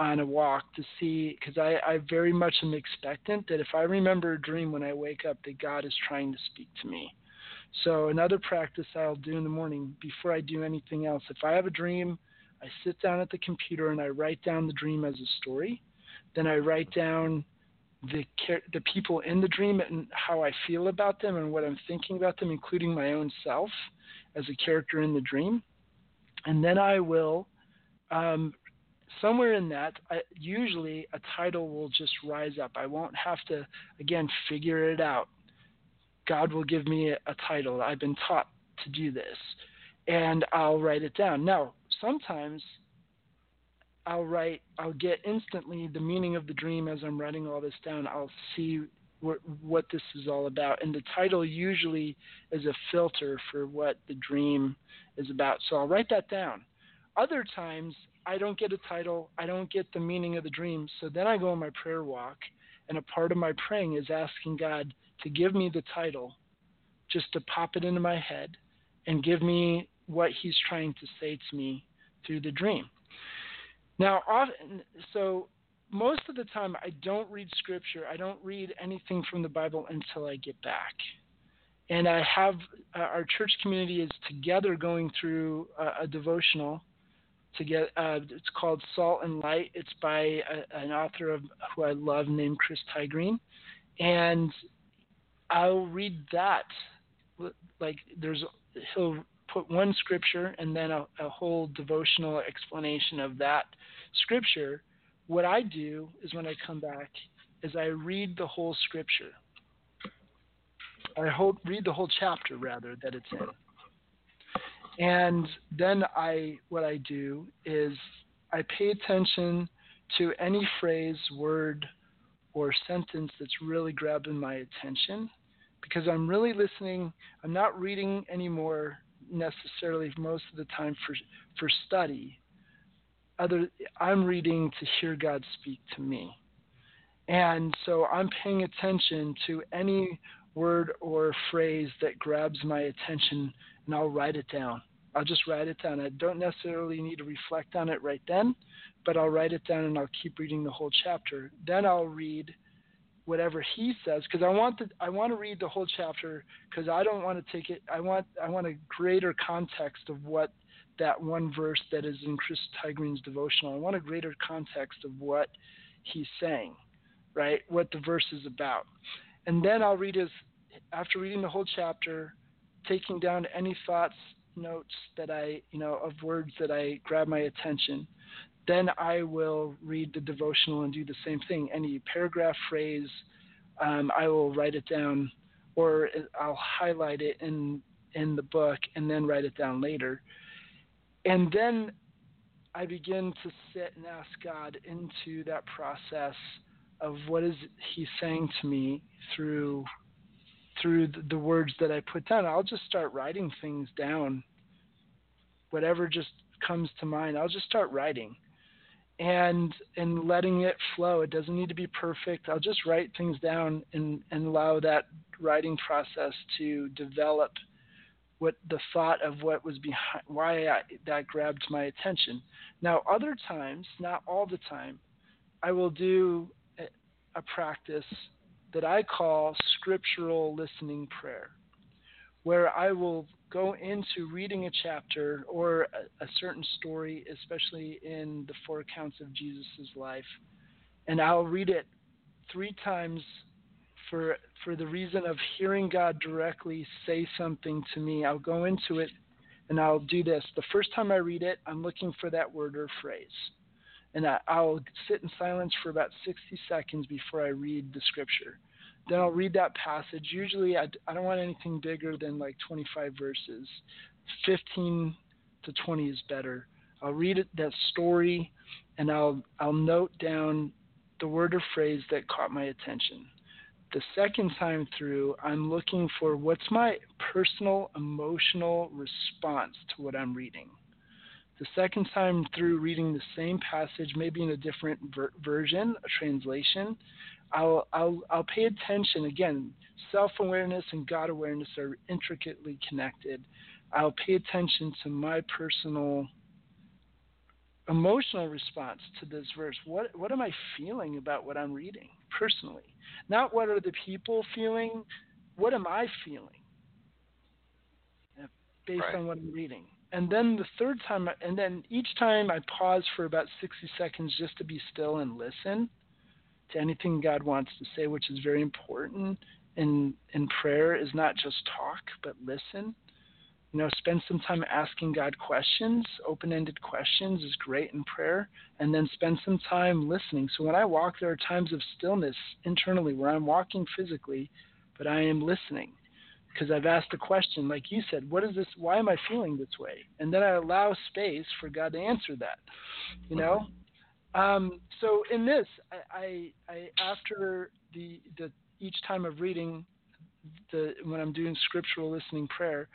on a walk to see, because I, I very much am expectant that if I remember a dream when I wake up, that God is trying to speak to me. So another practice I'll do in the morning before I do anything else. If I have a dream, I sit down at the computer and I write down the dream as a story. Then I write down the the people in the dream and how I feel about them and what I'm thinking about them, including my own self as a character in the dream. And then I will, um, somewhere in that, I, usually a title will just rise up. I won't have to again figure it out. God will give me a, a title. I've been taught to do this, and I'll write it down. Now, sometimes I'll write, I'll get instantly the meaning of the dream as I'm writing all this down. I'll see what this is all about. And the title usually is a filter for what the dream is about. So I'll write that down. Other times, I don't get a title, I don't get the meaning of the dream. So then I go on my prayer walk, and a part of my praying is asking God to give me the title, just to pop it into my head, and give me what He's trying to say to me through the dream. Now, often, so most of the time, I don't read scripture. I don't read anything from the Bible until I get back. And I have uh, our church community is together going through a devotional. To get, uh, it's called Salt and Light. It's by a, an author of who I love named Chris Tiegreen, and I'll read that. Like there's he'll put one scripture and then a, a whole devotional explanation of that scripture, what I do is when I come back is I read the whole scripture. I hold, read the whole chapter rather that it's in. And then I what I do is I pay attention to any phrase, word, or sentence that's really grabbing my attention because I'm really listening. I'm not reading anymore necessarily most of the time for for study. Other, I'm reading to hear God speak to me, and so I'm paying attention to any word or phrase that grabs my attention, and I'll write it down. I'll just write it down. I don't necessarily need to reflect on it right then, but I'll write it down and I'll keep reading the whole chapter. Then I'll read whatever he says because I want to I want to read the whole chapter because I don't want to take it I want I want a greater context of what that one verse that is in Chris Tiegreen's devotional. I want a greater context of what he's saying, right? What the verse is about. And then I'll read his after reading the whole chapter, taking down any thoughts, notes that I, you know, of words that I grab my attention then I will read the devotional and do the same thing. Any paragraph, phrase, um, I will write it down, or I'll highlight it in in the book and then write it down later. And then I begin to sit and ask God into that process of what is He saying to me through through the, words that I put down. I'll just start writing things down. Whatever just comes to mind, I'll just start writing and and letting it flow. It doesn't need to be perfect. I'll just write things down and, and allow that writing process to develop what the thought of what was behind why I, that grabbed my attention. Now, other times, not all the time, I will do a practice that I call scriptural listening prayer, where I will go into reading a chapter or a, a certain story, especially in the four accounts of Jesus' life, and I'll read it three times for for the reason of hearing God directly say something to me. I'll go into it and I'll do this. The first time I read it, I'm looking for that word or phrase. And I, will sit in silence for about 60 seconds before I read the scripture. Then I'll read that passage. Usually, I, I don't want anything bigger than like 25 verses. 15 to 20 is better. I'll read it, that story, and I'll I'll note down the word or phrase that caught my attention. The second time through, I'm looking for what's my personal emotional response to what I'm reading. The second time through reading the same passage, maybe in a different ver- version, a translation, I'll, I'll, I'll pay attention. Again, self awareness and God awareness are intricately connected. I'll pay attention to my personal emotional response to this verse. What, what am I feeling about what I'm reading personally? Not what are the people feeling, what am I feeling based right. on what I'm reading? And then the third time, and then each time I pause for about 60 seconds just to be still and listen to anything God wants to say, which is very important in in prayer is not just talk but listen. You know, spend some time asking God questions. Open-ended questions is great in prayer, and then spend some time listening. So when I walk, there are times of stillness internally where I'm walking physically, but I am listening because I've asked a question, like you said, what is this? Why am I feeling this way? And then I allow space for God to answer that. You know, um, so in this, I, I, I after the, the each time of reading, the when I'm doing scriptural listening prayer,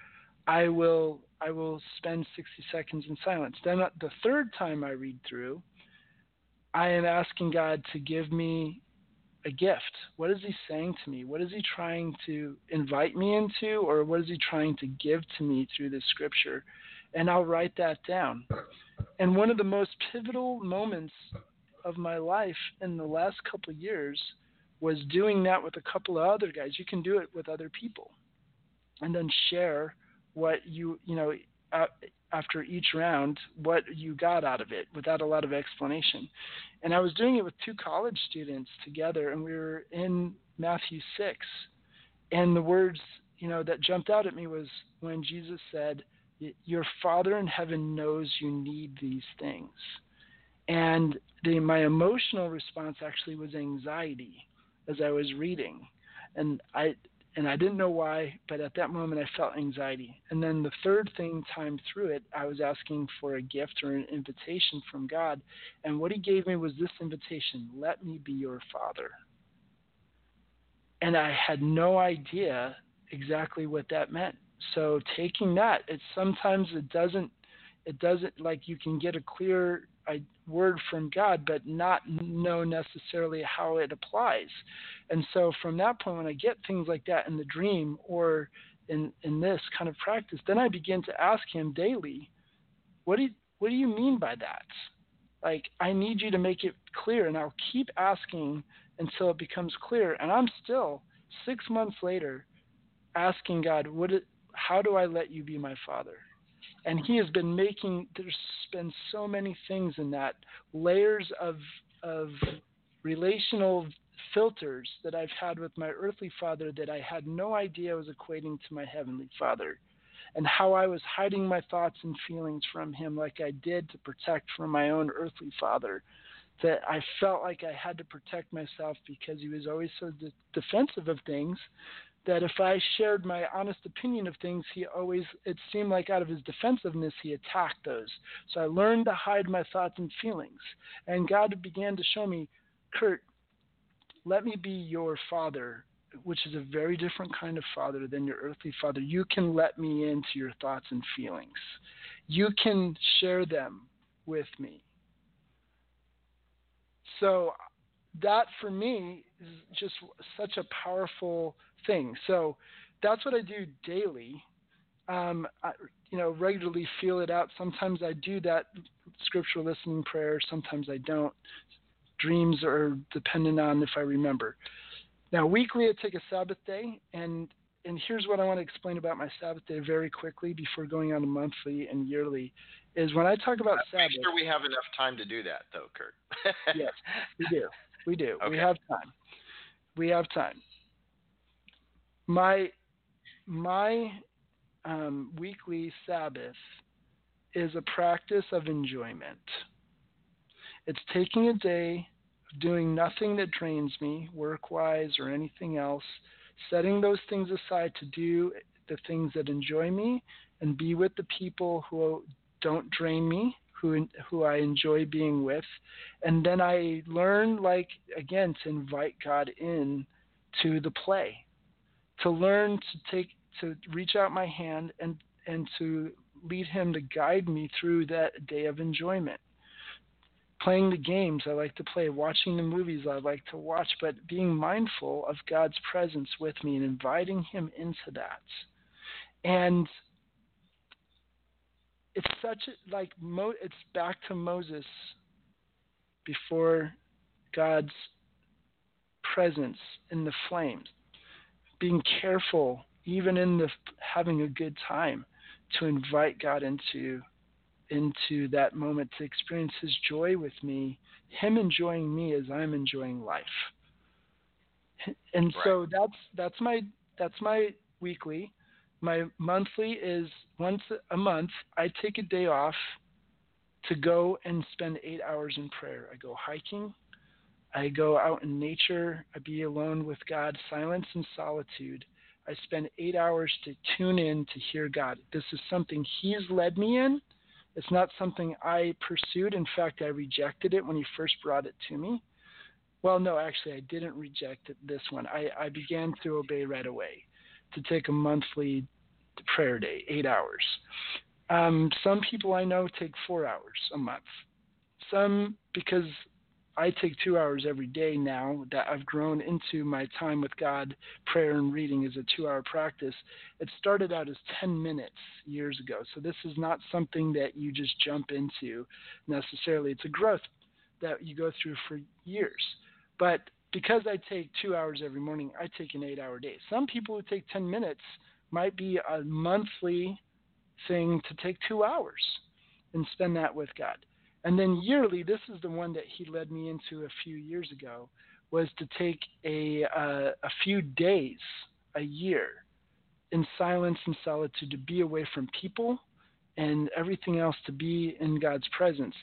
I will I will spend 60 seconds in silence. Then the third time I read through, I am asking God to give me a gift. What is He saying to me? What is He trying to invite me into, or what is He trying to give to me through this scripture? And I'll write that down. And one of the most pivotal moments of my life in the last couple of years was doing that with a couple of other guys. You can do it with other people, and then share what you you know uh, after each round what you got out of it without a lot of explanation. And I was doing it with two college students together, and we were in Matthew six, and the words you know that jumped out at me was when Jesus said your Father in heaven knows you need these things. And the, my emotional response actually was anxiety as I was reading. And I and I didn't know why, but at that moment I felt anxiety. And then the third thing time through it, I was asking for a gift or an invitation from God. And what he gave me was this invitation let me be your father. And I had no idea exactly what that meant so taking that, it sometimes it doesn't it doesn't like you can get a clear word from God, but not know necessarily how it applies. And so from that point, when I get things like that in the dream or in in this kind of practice, then I begin to ask Him daily, what do you, what do you mean by that? Like I need you to make it clear, and I'll keep asking until it becomes clear. And I'm still six months later asking God, what how do I let you be my father? And he has been making, there's been so many things in that, layers of, of relational filters that I've had with my earthly father that I had no idea was equating to my heavenly father. And how I was hiding my thoughts and feelings from him like I did to protect from my own earthly father. That I felt like I had to protect myself because he was always so de- defensive of things that if I shared my honest opinion of things, he always, it seemed like out of his defensiveness, he attacked those. So I learned to hide my thoughts and feelings. And God began to show me, Kurt, let me be your father, which is a very different kind of father than your earthly father. You can let me into your thoughts and feelings, you can share them with me. So that for me is just such a powerful thing. So that's what I do daily. Um, I, you know, regularly feel it out. Sometimes I do that scriptural listening prayer. Sometimes I don't. Dreams are dependent on if I remember. Now, weekly, I take a Sabbath day, and and here's what I want to explain about my Sabbath day very quickly before going on to monthly and yearly. Is when I talk about Make Sabbath. sure we have enough time to do that, though, Kurt. yes, we do. We do. Okay. We have time. We have time. My my um, weekly Sabbath is a practice of enjoyment. It's taking a day of doing nothing that drains me, work wise or anything else, setting those things aside to do the things that enjoy me and be with the people who don't drain me, who who I enjoy being with, and then I learn like again to invite God in to the play, to learn to take to reach out my hand and and to lead Him to guide me through that day of enjoyment. Playing the games I like to play, watching the movies I like to watch, but being mindful of God's presence with me and inviting Him into that. And it's such a like Mo, it's back to Moses before God's presence in the flames, being careful even in the having a good time to invite God into into that moment to experience His joy with me, Him enjoying me as I'm enjoying life. And so that's that's my that's my weekly. My monthly is once a month. I take a day off to go and spend eight hours in prayer. I go hiking. I go out in nature. I be alone with God, silence and solitude. I spend eight hours to tune in to hear God. This is something He's led me in. It's not something I pursued. In fact, I rejected it when He first brought it to me. Well, no, actually, I didn't reject it, this one. I, I began to obey right away to take a monthly prayer day, eight hours. Um, some people I know take four hours a month. Some, because I take two hours every day now that I've grown into my time with God, prayer and reading is a two hour practice. It started out as 10 minutes years ago. So this is not something that you just jump into necessarily. It's a growth that you go through for years. But because I take two hours every morning, I take an eight hour day. Some people who take 10 minutes might be a monthly thing to take two hours and spend that with God. And then yearly, this is the one that he led me into a few years ago, was to take a uh, a few days a year in silence and solitude to be away from people and everything else to be in God's presence.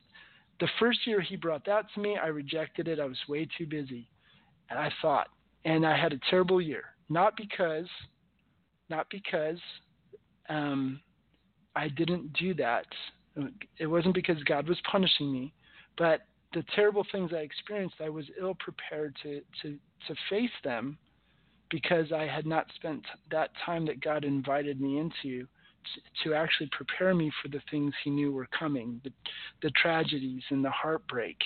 The first year he brought that to me, I rejected it. I was way too busy. And I thought, and I had a terrible year. Not because, not because um, I didn't do that. It wasn't because God was punishing me, but the terrible things I experienced, I was ill prepared to, to, to face them because I had not spent that time that God invited me into to, to actually prepare me for the things He knew were coming, the, the tragedies and the heartbreak.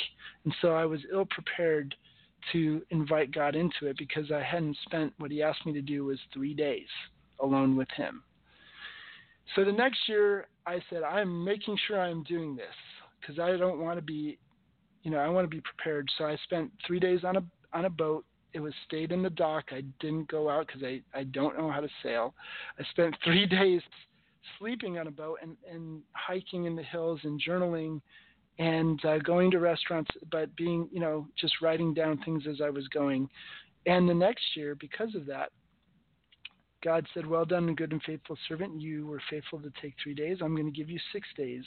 And so I was ill prepared to invite God into it because I hadn't spent what He asked me to do was three days alone with Him. So the next year, I said, I'm making sure I'm doing this because I don't want to be, you know, I want to be prepared. So I spent three days on a on a boat. It was stayed in the dock. I didn't go out because I I don't know how to sail. I spent three days sleeping on a boat and and hiking in the hills and journaling and uh, going to restaurants, but being, you know, just writing down things as I was going. And the next year, because of that, God said, Well done, good and faithful servant. You were faithful to take three days. I'm going to give you six days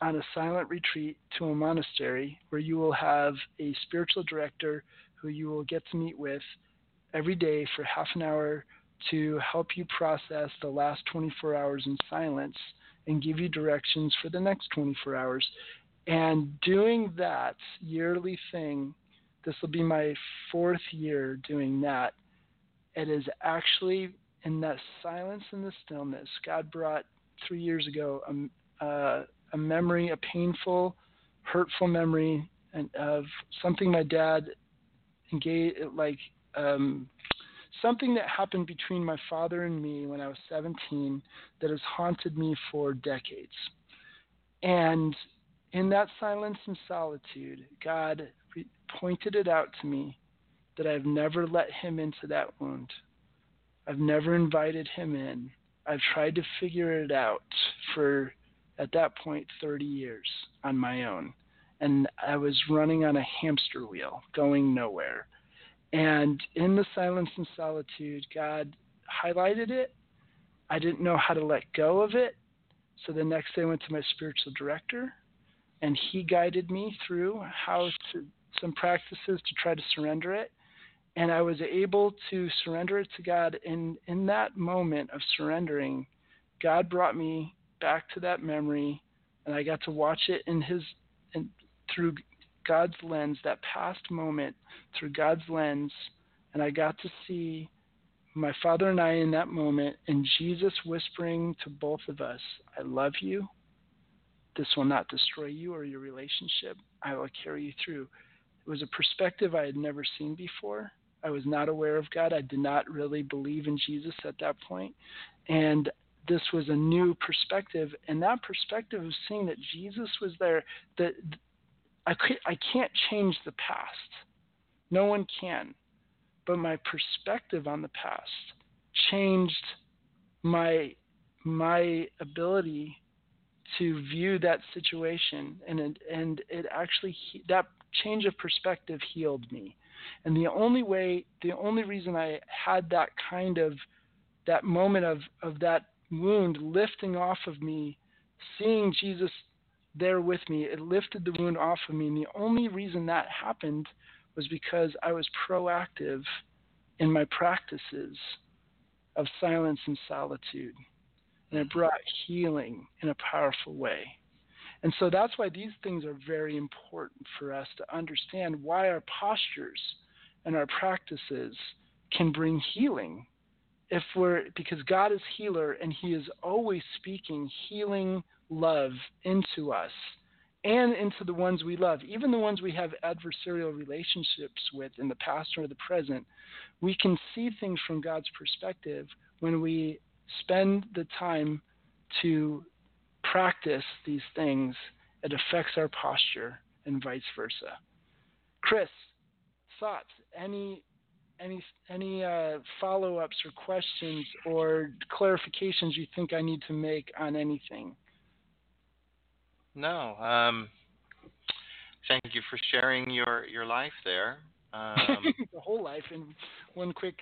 on a silent retreat to a monastery where you will have a spiritual director who you will get to meet with every day for half an hour to help you process the last 24 hours in silence and give you directions for the next 24 hours. And doing that yearly thing, this will be my fourth year doing that. It is actually in that silence and the stillness. God brought three years ago a, uh, a memory, a painful, hurtful memory and of something my dad engaged, like um, something that happened between my father and me when I was 17 that has haunted me for decades. And in that silence and solitude, God pointed it out to me that I've never let him into that wound. I've never invited him in. I've tried to figure it out for, at that point, 30 years on my own. And I was running on a hamster wheel, going nowhere. And in the silence and solitude, God highlighted it. I didn't know how to let go of it. So the next day I went to my spiritual director and he guided me through how to some practices to try to surrender it. And I was able to surrender it to God. And in that moment of surrendering, God brought me back to that memory and I got to watch it in his in, through God's lens, that past moment through God's lens, and I got to see my father and I in that moment, and Jesus whispering to both of us, I love you. This will not destroy you or your relationship. I will carry you through. It was a perspective I had never seen before. I was not aware of God. I did not really believe in Jesus at that point. And this was a new perspective. And that perspective of seeing that Jesus was there, that I, could, I can't change the past. No one can. But my perspective on the past changed my my ability to view that situation and it, and it actually that change of perspective healed me and the only way the only reason i had that kind of that moment of of that wound lifting off of me seeing jesus there with me. It lifted the wound off of me. And the only reason that happened was because I was proactive in my practices of silence and solitude. And it brought healing in a powerful way. And so that's why these things are very important for us to understand why our postures and our practices can bring healing. If we're because God is healer and he is always speaking healing love into us and into the ones we love, even the ones we have adversarial relationships with in the past or the present, we can see things from God's perspective when we spend the time to practice these things. It affects our posture and vice versa. Chris, thoughts? Any any any uh, follow-ups or questions or clarifications you think I need to make on anything? No. Um, thank you for sharing your, your life there. Um, the whole life in one quick.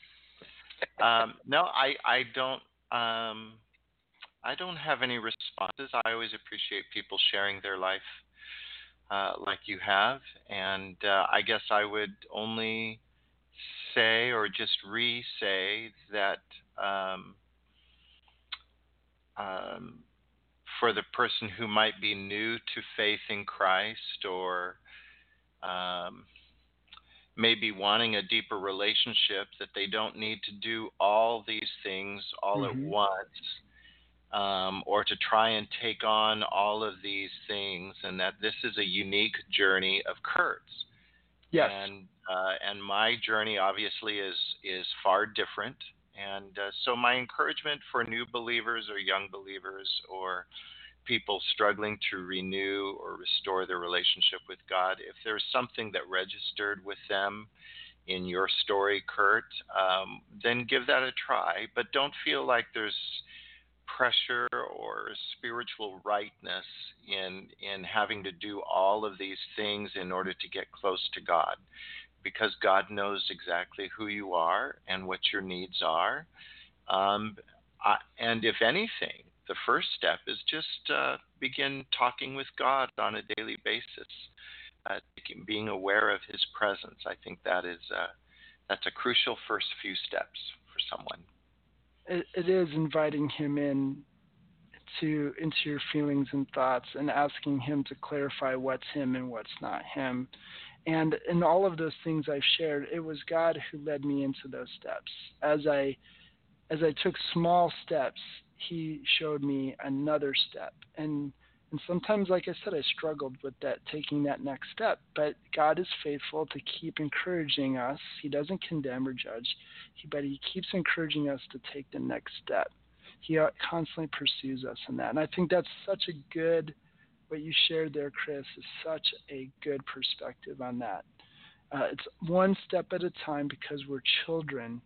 um, no, I I don't. Um, I don't have any responses. I always appreciate people sharing their life uh, like you have, and uh, I guess I would only say or just re-say that um, um, for the person who might be new to faith in Christ or um, maybe wanting a deeper relationship, that they don't need to do all these things all mm-hmm. at once. Um, or to try and take on all of these things, and that this is a unique journey of Kurt's. Yes. And uh, and my journey obviously is is far different. And uh, so, my encouragement for new believers or young believers or people struggling to renew or restore their relationship with God, if there's something that registered with them in your story, Kurt, um, then give that a try. But don't feel like there's pressure or spiritual rightness in in having to do all of these things in order to get close to God because God knows exactly who you are and what your needs are. Um, I, and if anything, the first step is just uh, begin talking with God on a daily basis, uh, being aware of His presence. I think that is uh, that's a crucial first few steps for someone. It, it is inviting him in to into your feelings and thoughts and asking him to clarify what's him and what's not him. And in all of those things I've shared, it was God who led me into those steps. As I as I took small steps, he showed me another step. And and sometimes like I said, I struggled with that taking that next step. But God is faithful to keep encouraging us. He doesn't condemn or judge, but he keeps encouraging us to take the next step. He uh, constantly pursues us in that. And I think that's such a good what you shared there, Chris, is such a good perspective on that. Uh, it's one step at a time because we're children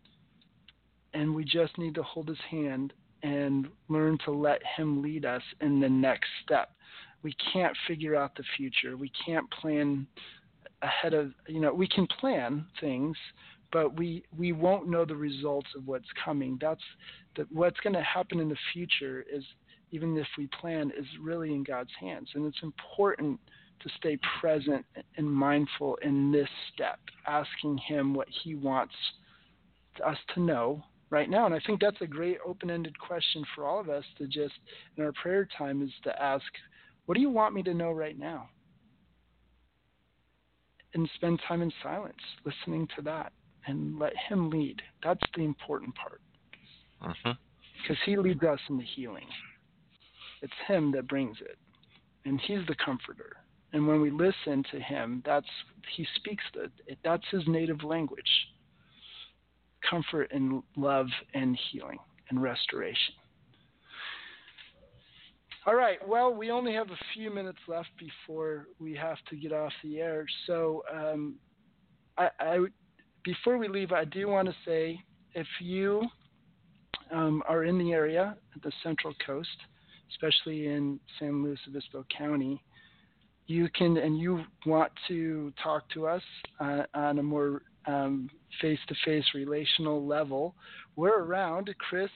and we just need to hold his hand and learn to let him lead us in the next step. We can't figure out the future. We can't plan ahead of, you know, we can plan things, but we we won't know the results of what's coming. That's the, what's going to happen in the future is even if we plan is really in God's hands. And it's important to stay present and mindful in this step, asking him what he wants us to know right now. And I think that's a great open ended question for all of us to just, in our prayer time, is to ask, What do you want me to know right now? And spend time in silence, listening to that, and let Him lead. That's the important part. Mm-hmm. Because He leads us in the healing. It's Him that brings it, and He's the comforter. And when we listen to Him, that's He speaks the. That's His native language comfort and love and healing and restoration. All right. Well, we only have a few minutes left before we have to get off the air. So, um, I, I, before we leave, I do want to say if you um, are in the area at the Central Coast, especially in San Luis Obispo County, you can and you want to talk to us uh, on a more face to face relational level. We're around. Chris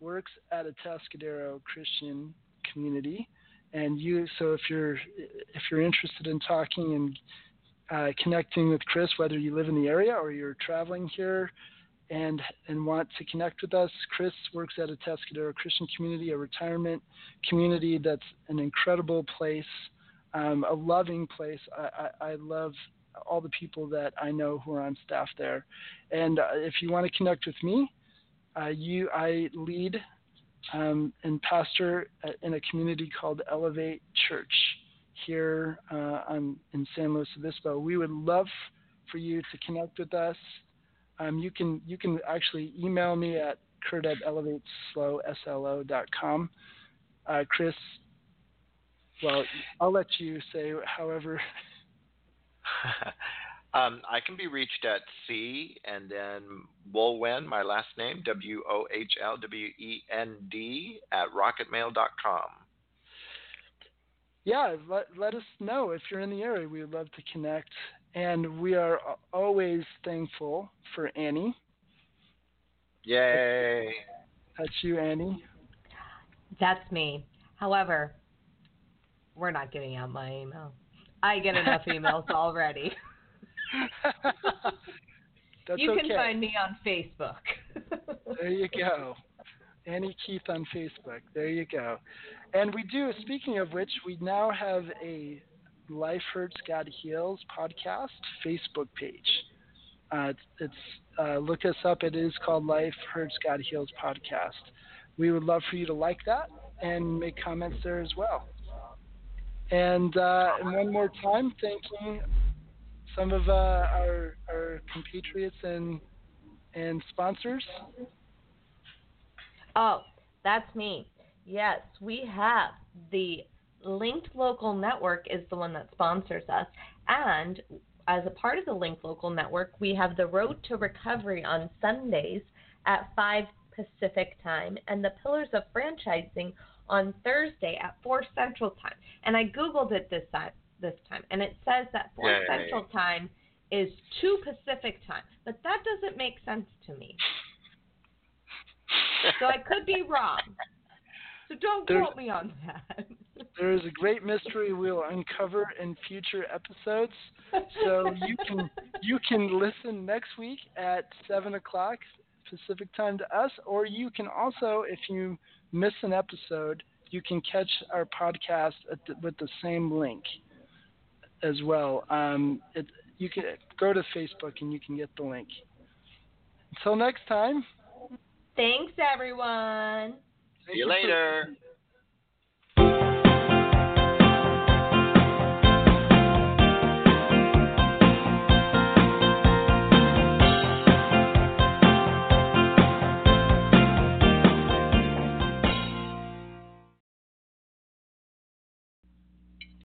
works at a Atascadero Christian community. And you, so if you're if you're interested in talking and uh, connecting with Chris, whether you live in the area or you're traveling here, and and want to connect with us, Chris works at a Atascadero Christian community, a retirement community that's an incredible place, um, a loving place. I, I, I love all the people that I know who are on staff there. And uh, if you want to connect with me, uh, you I lead um, and pastor in a community called Elevate Church here uh, on, in San Luis Obispo. We would love for you to connect with us. Um, you can you can actually email me at kurt at. Uh, Chris, well, I'll let you say however um, I can be reached at C and then Wohlwend, my last name, W O H L W E N D, at rocketmail.com. Yeah, let, let us know if you're in the area. We would love to connect. And we are always thankful for Annie. Yay. That's you, Annie. That's me. However, we're not giving out my email. I get enough emails already. you can okay. find me on Facebook. there you go. Annie Keith on Facebook. There you go. And we do, speaking of which, we now have a Life Hurts God Heals podcast Facebook page. Uh, it's, it's uh, look us up. It is called Life Hurts God Heals podcast. We would love for you to like that and make comments there as well. And, uh, and one more time, thanking some of uh, our, our compatriots and, and sponsors. Oh, that's me. Yes, we have the Linked Local Network is the one that sponsors us. And as a part of the Linked Local Network, we have the Road to Recovery on Sundays at 5 Pacific time and the Pillars of Franchising on Thursday at 4 Central Time. And I Googled it this time, this time and it says that 4 Yay. Central Time is 2 Pacific Time. But that doesn't make sense to me. so I could be wrong. So don't There's, quote me on that. there is a great mystery we'll uncover in future episodes. So you can you can listen next week at seven o'clock Pacific time to us, or you can also, if you miss an episode, you can catch our podcast the, with the same link as well. Um, it, you can go to Facebook and you can get the link. Until next time. Thanks, everyone. See you later.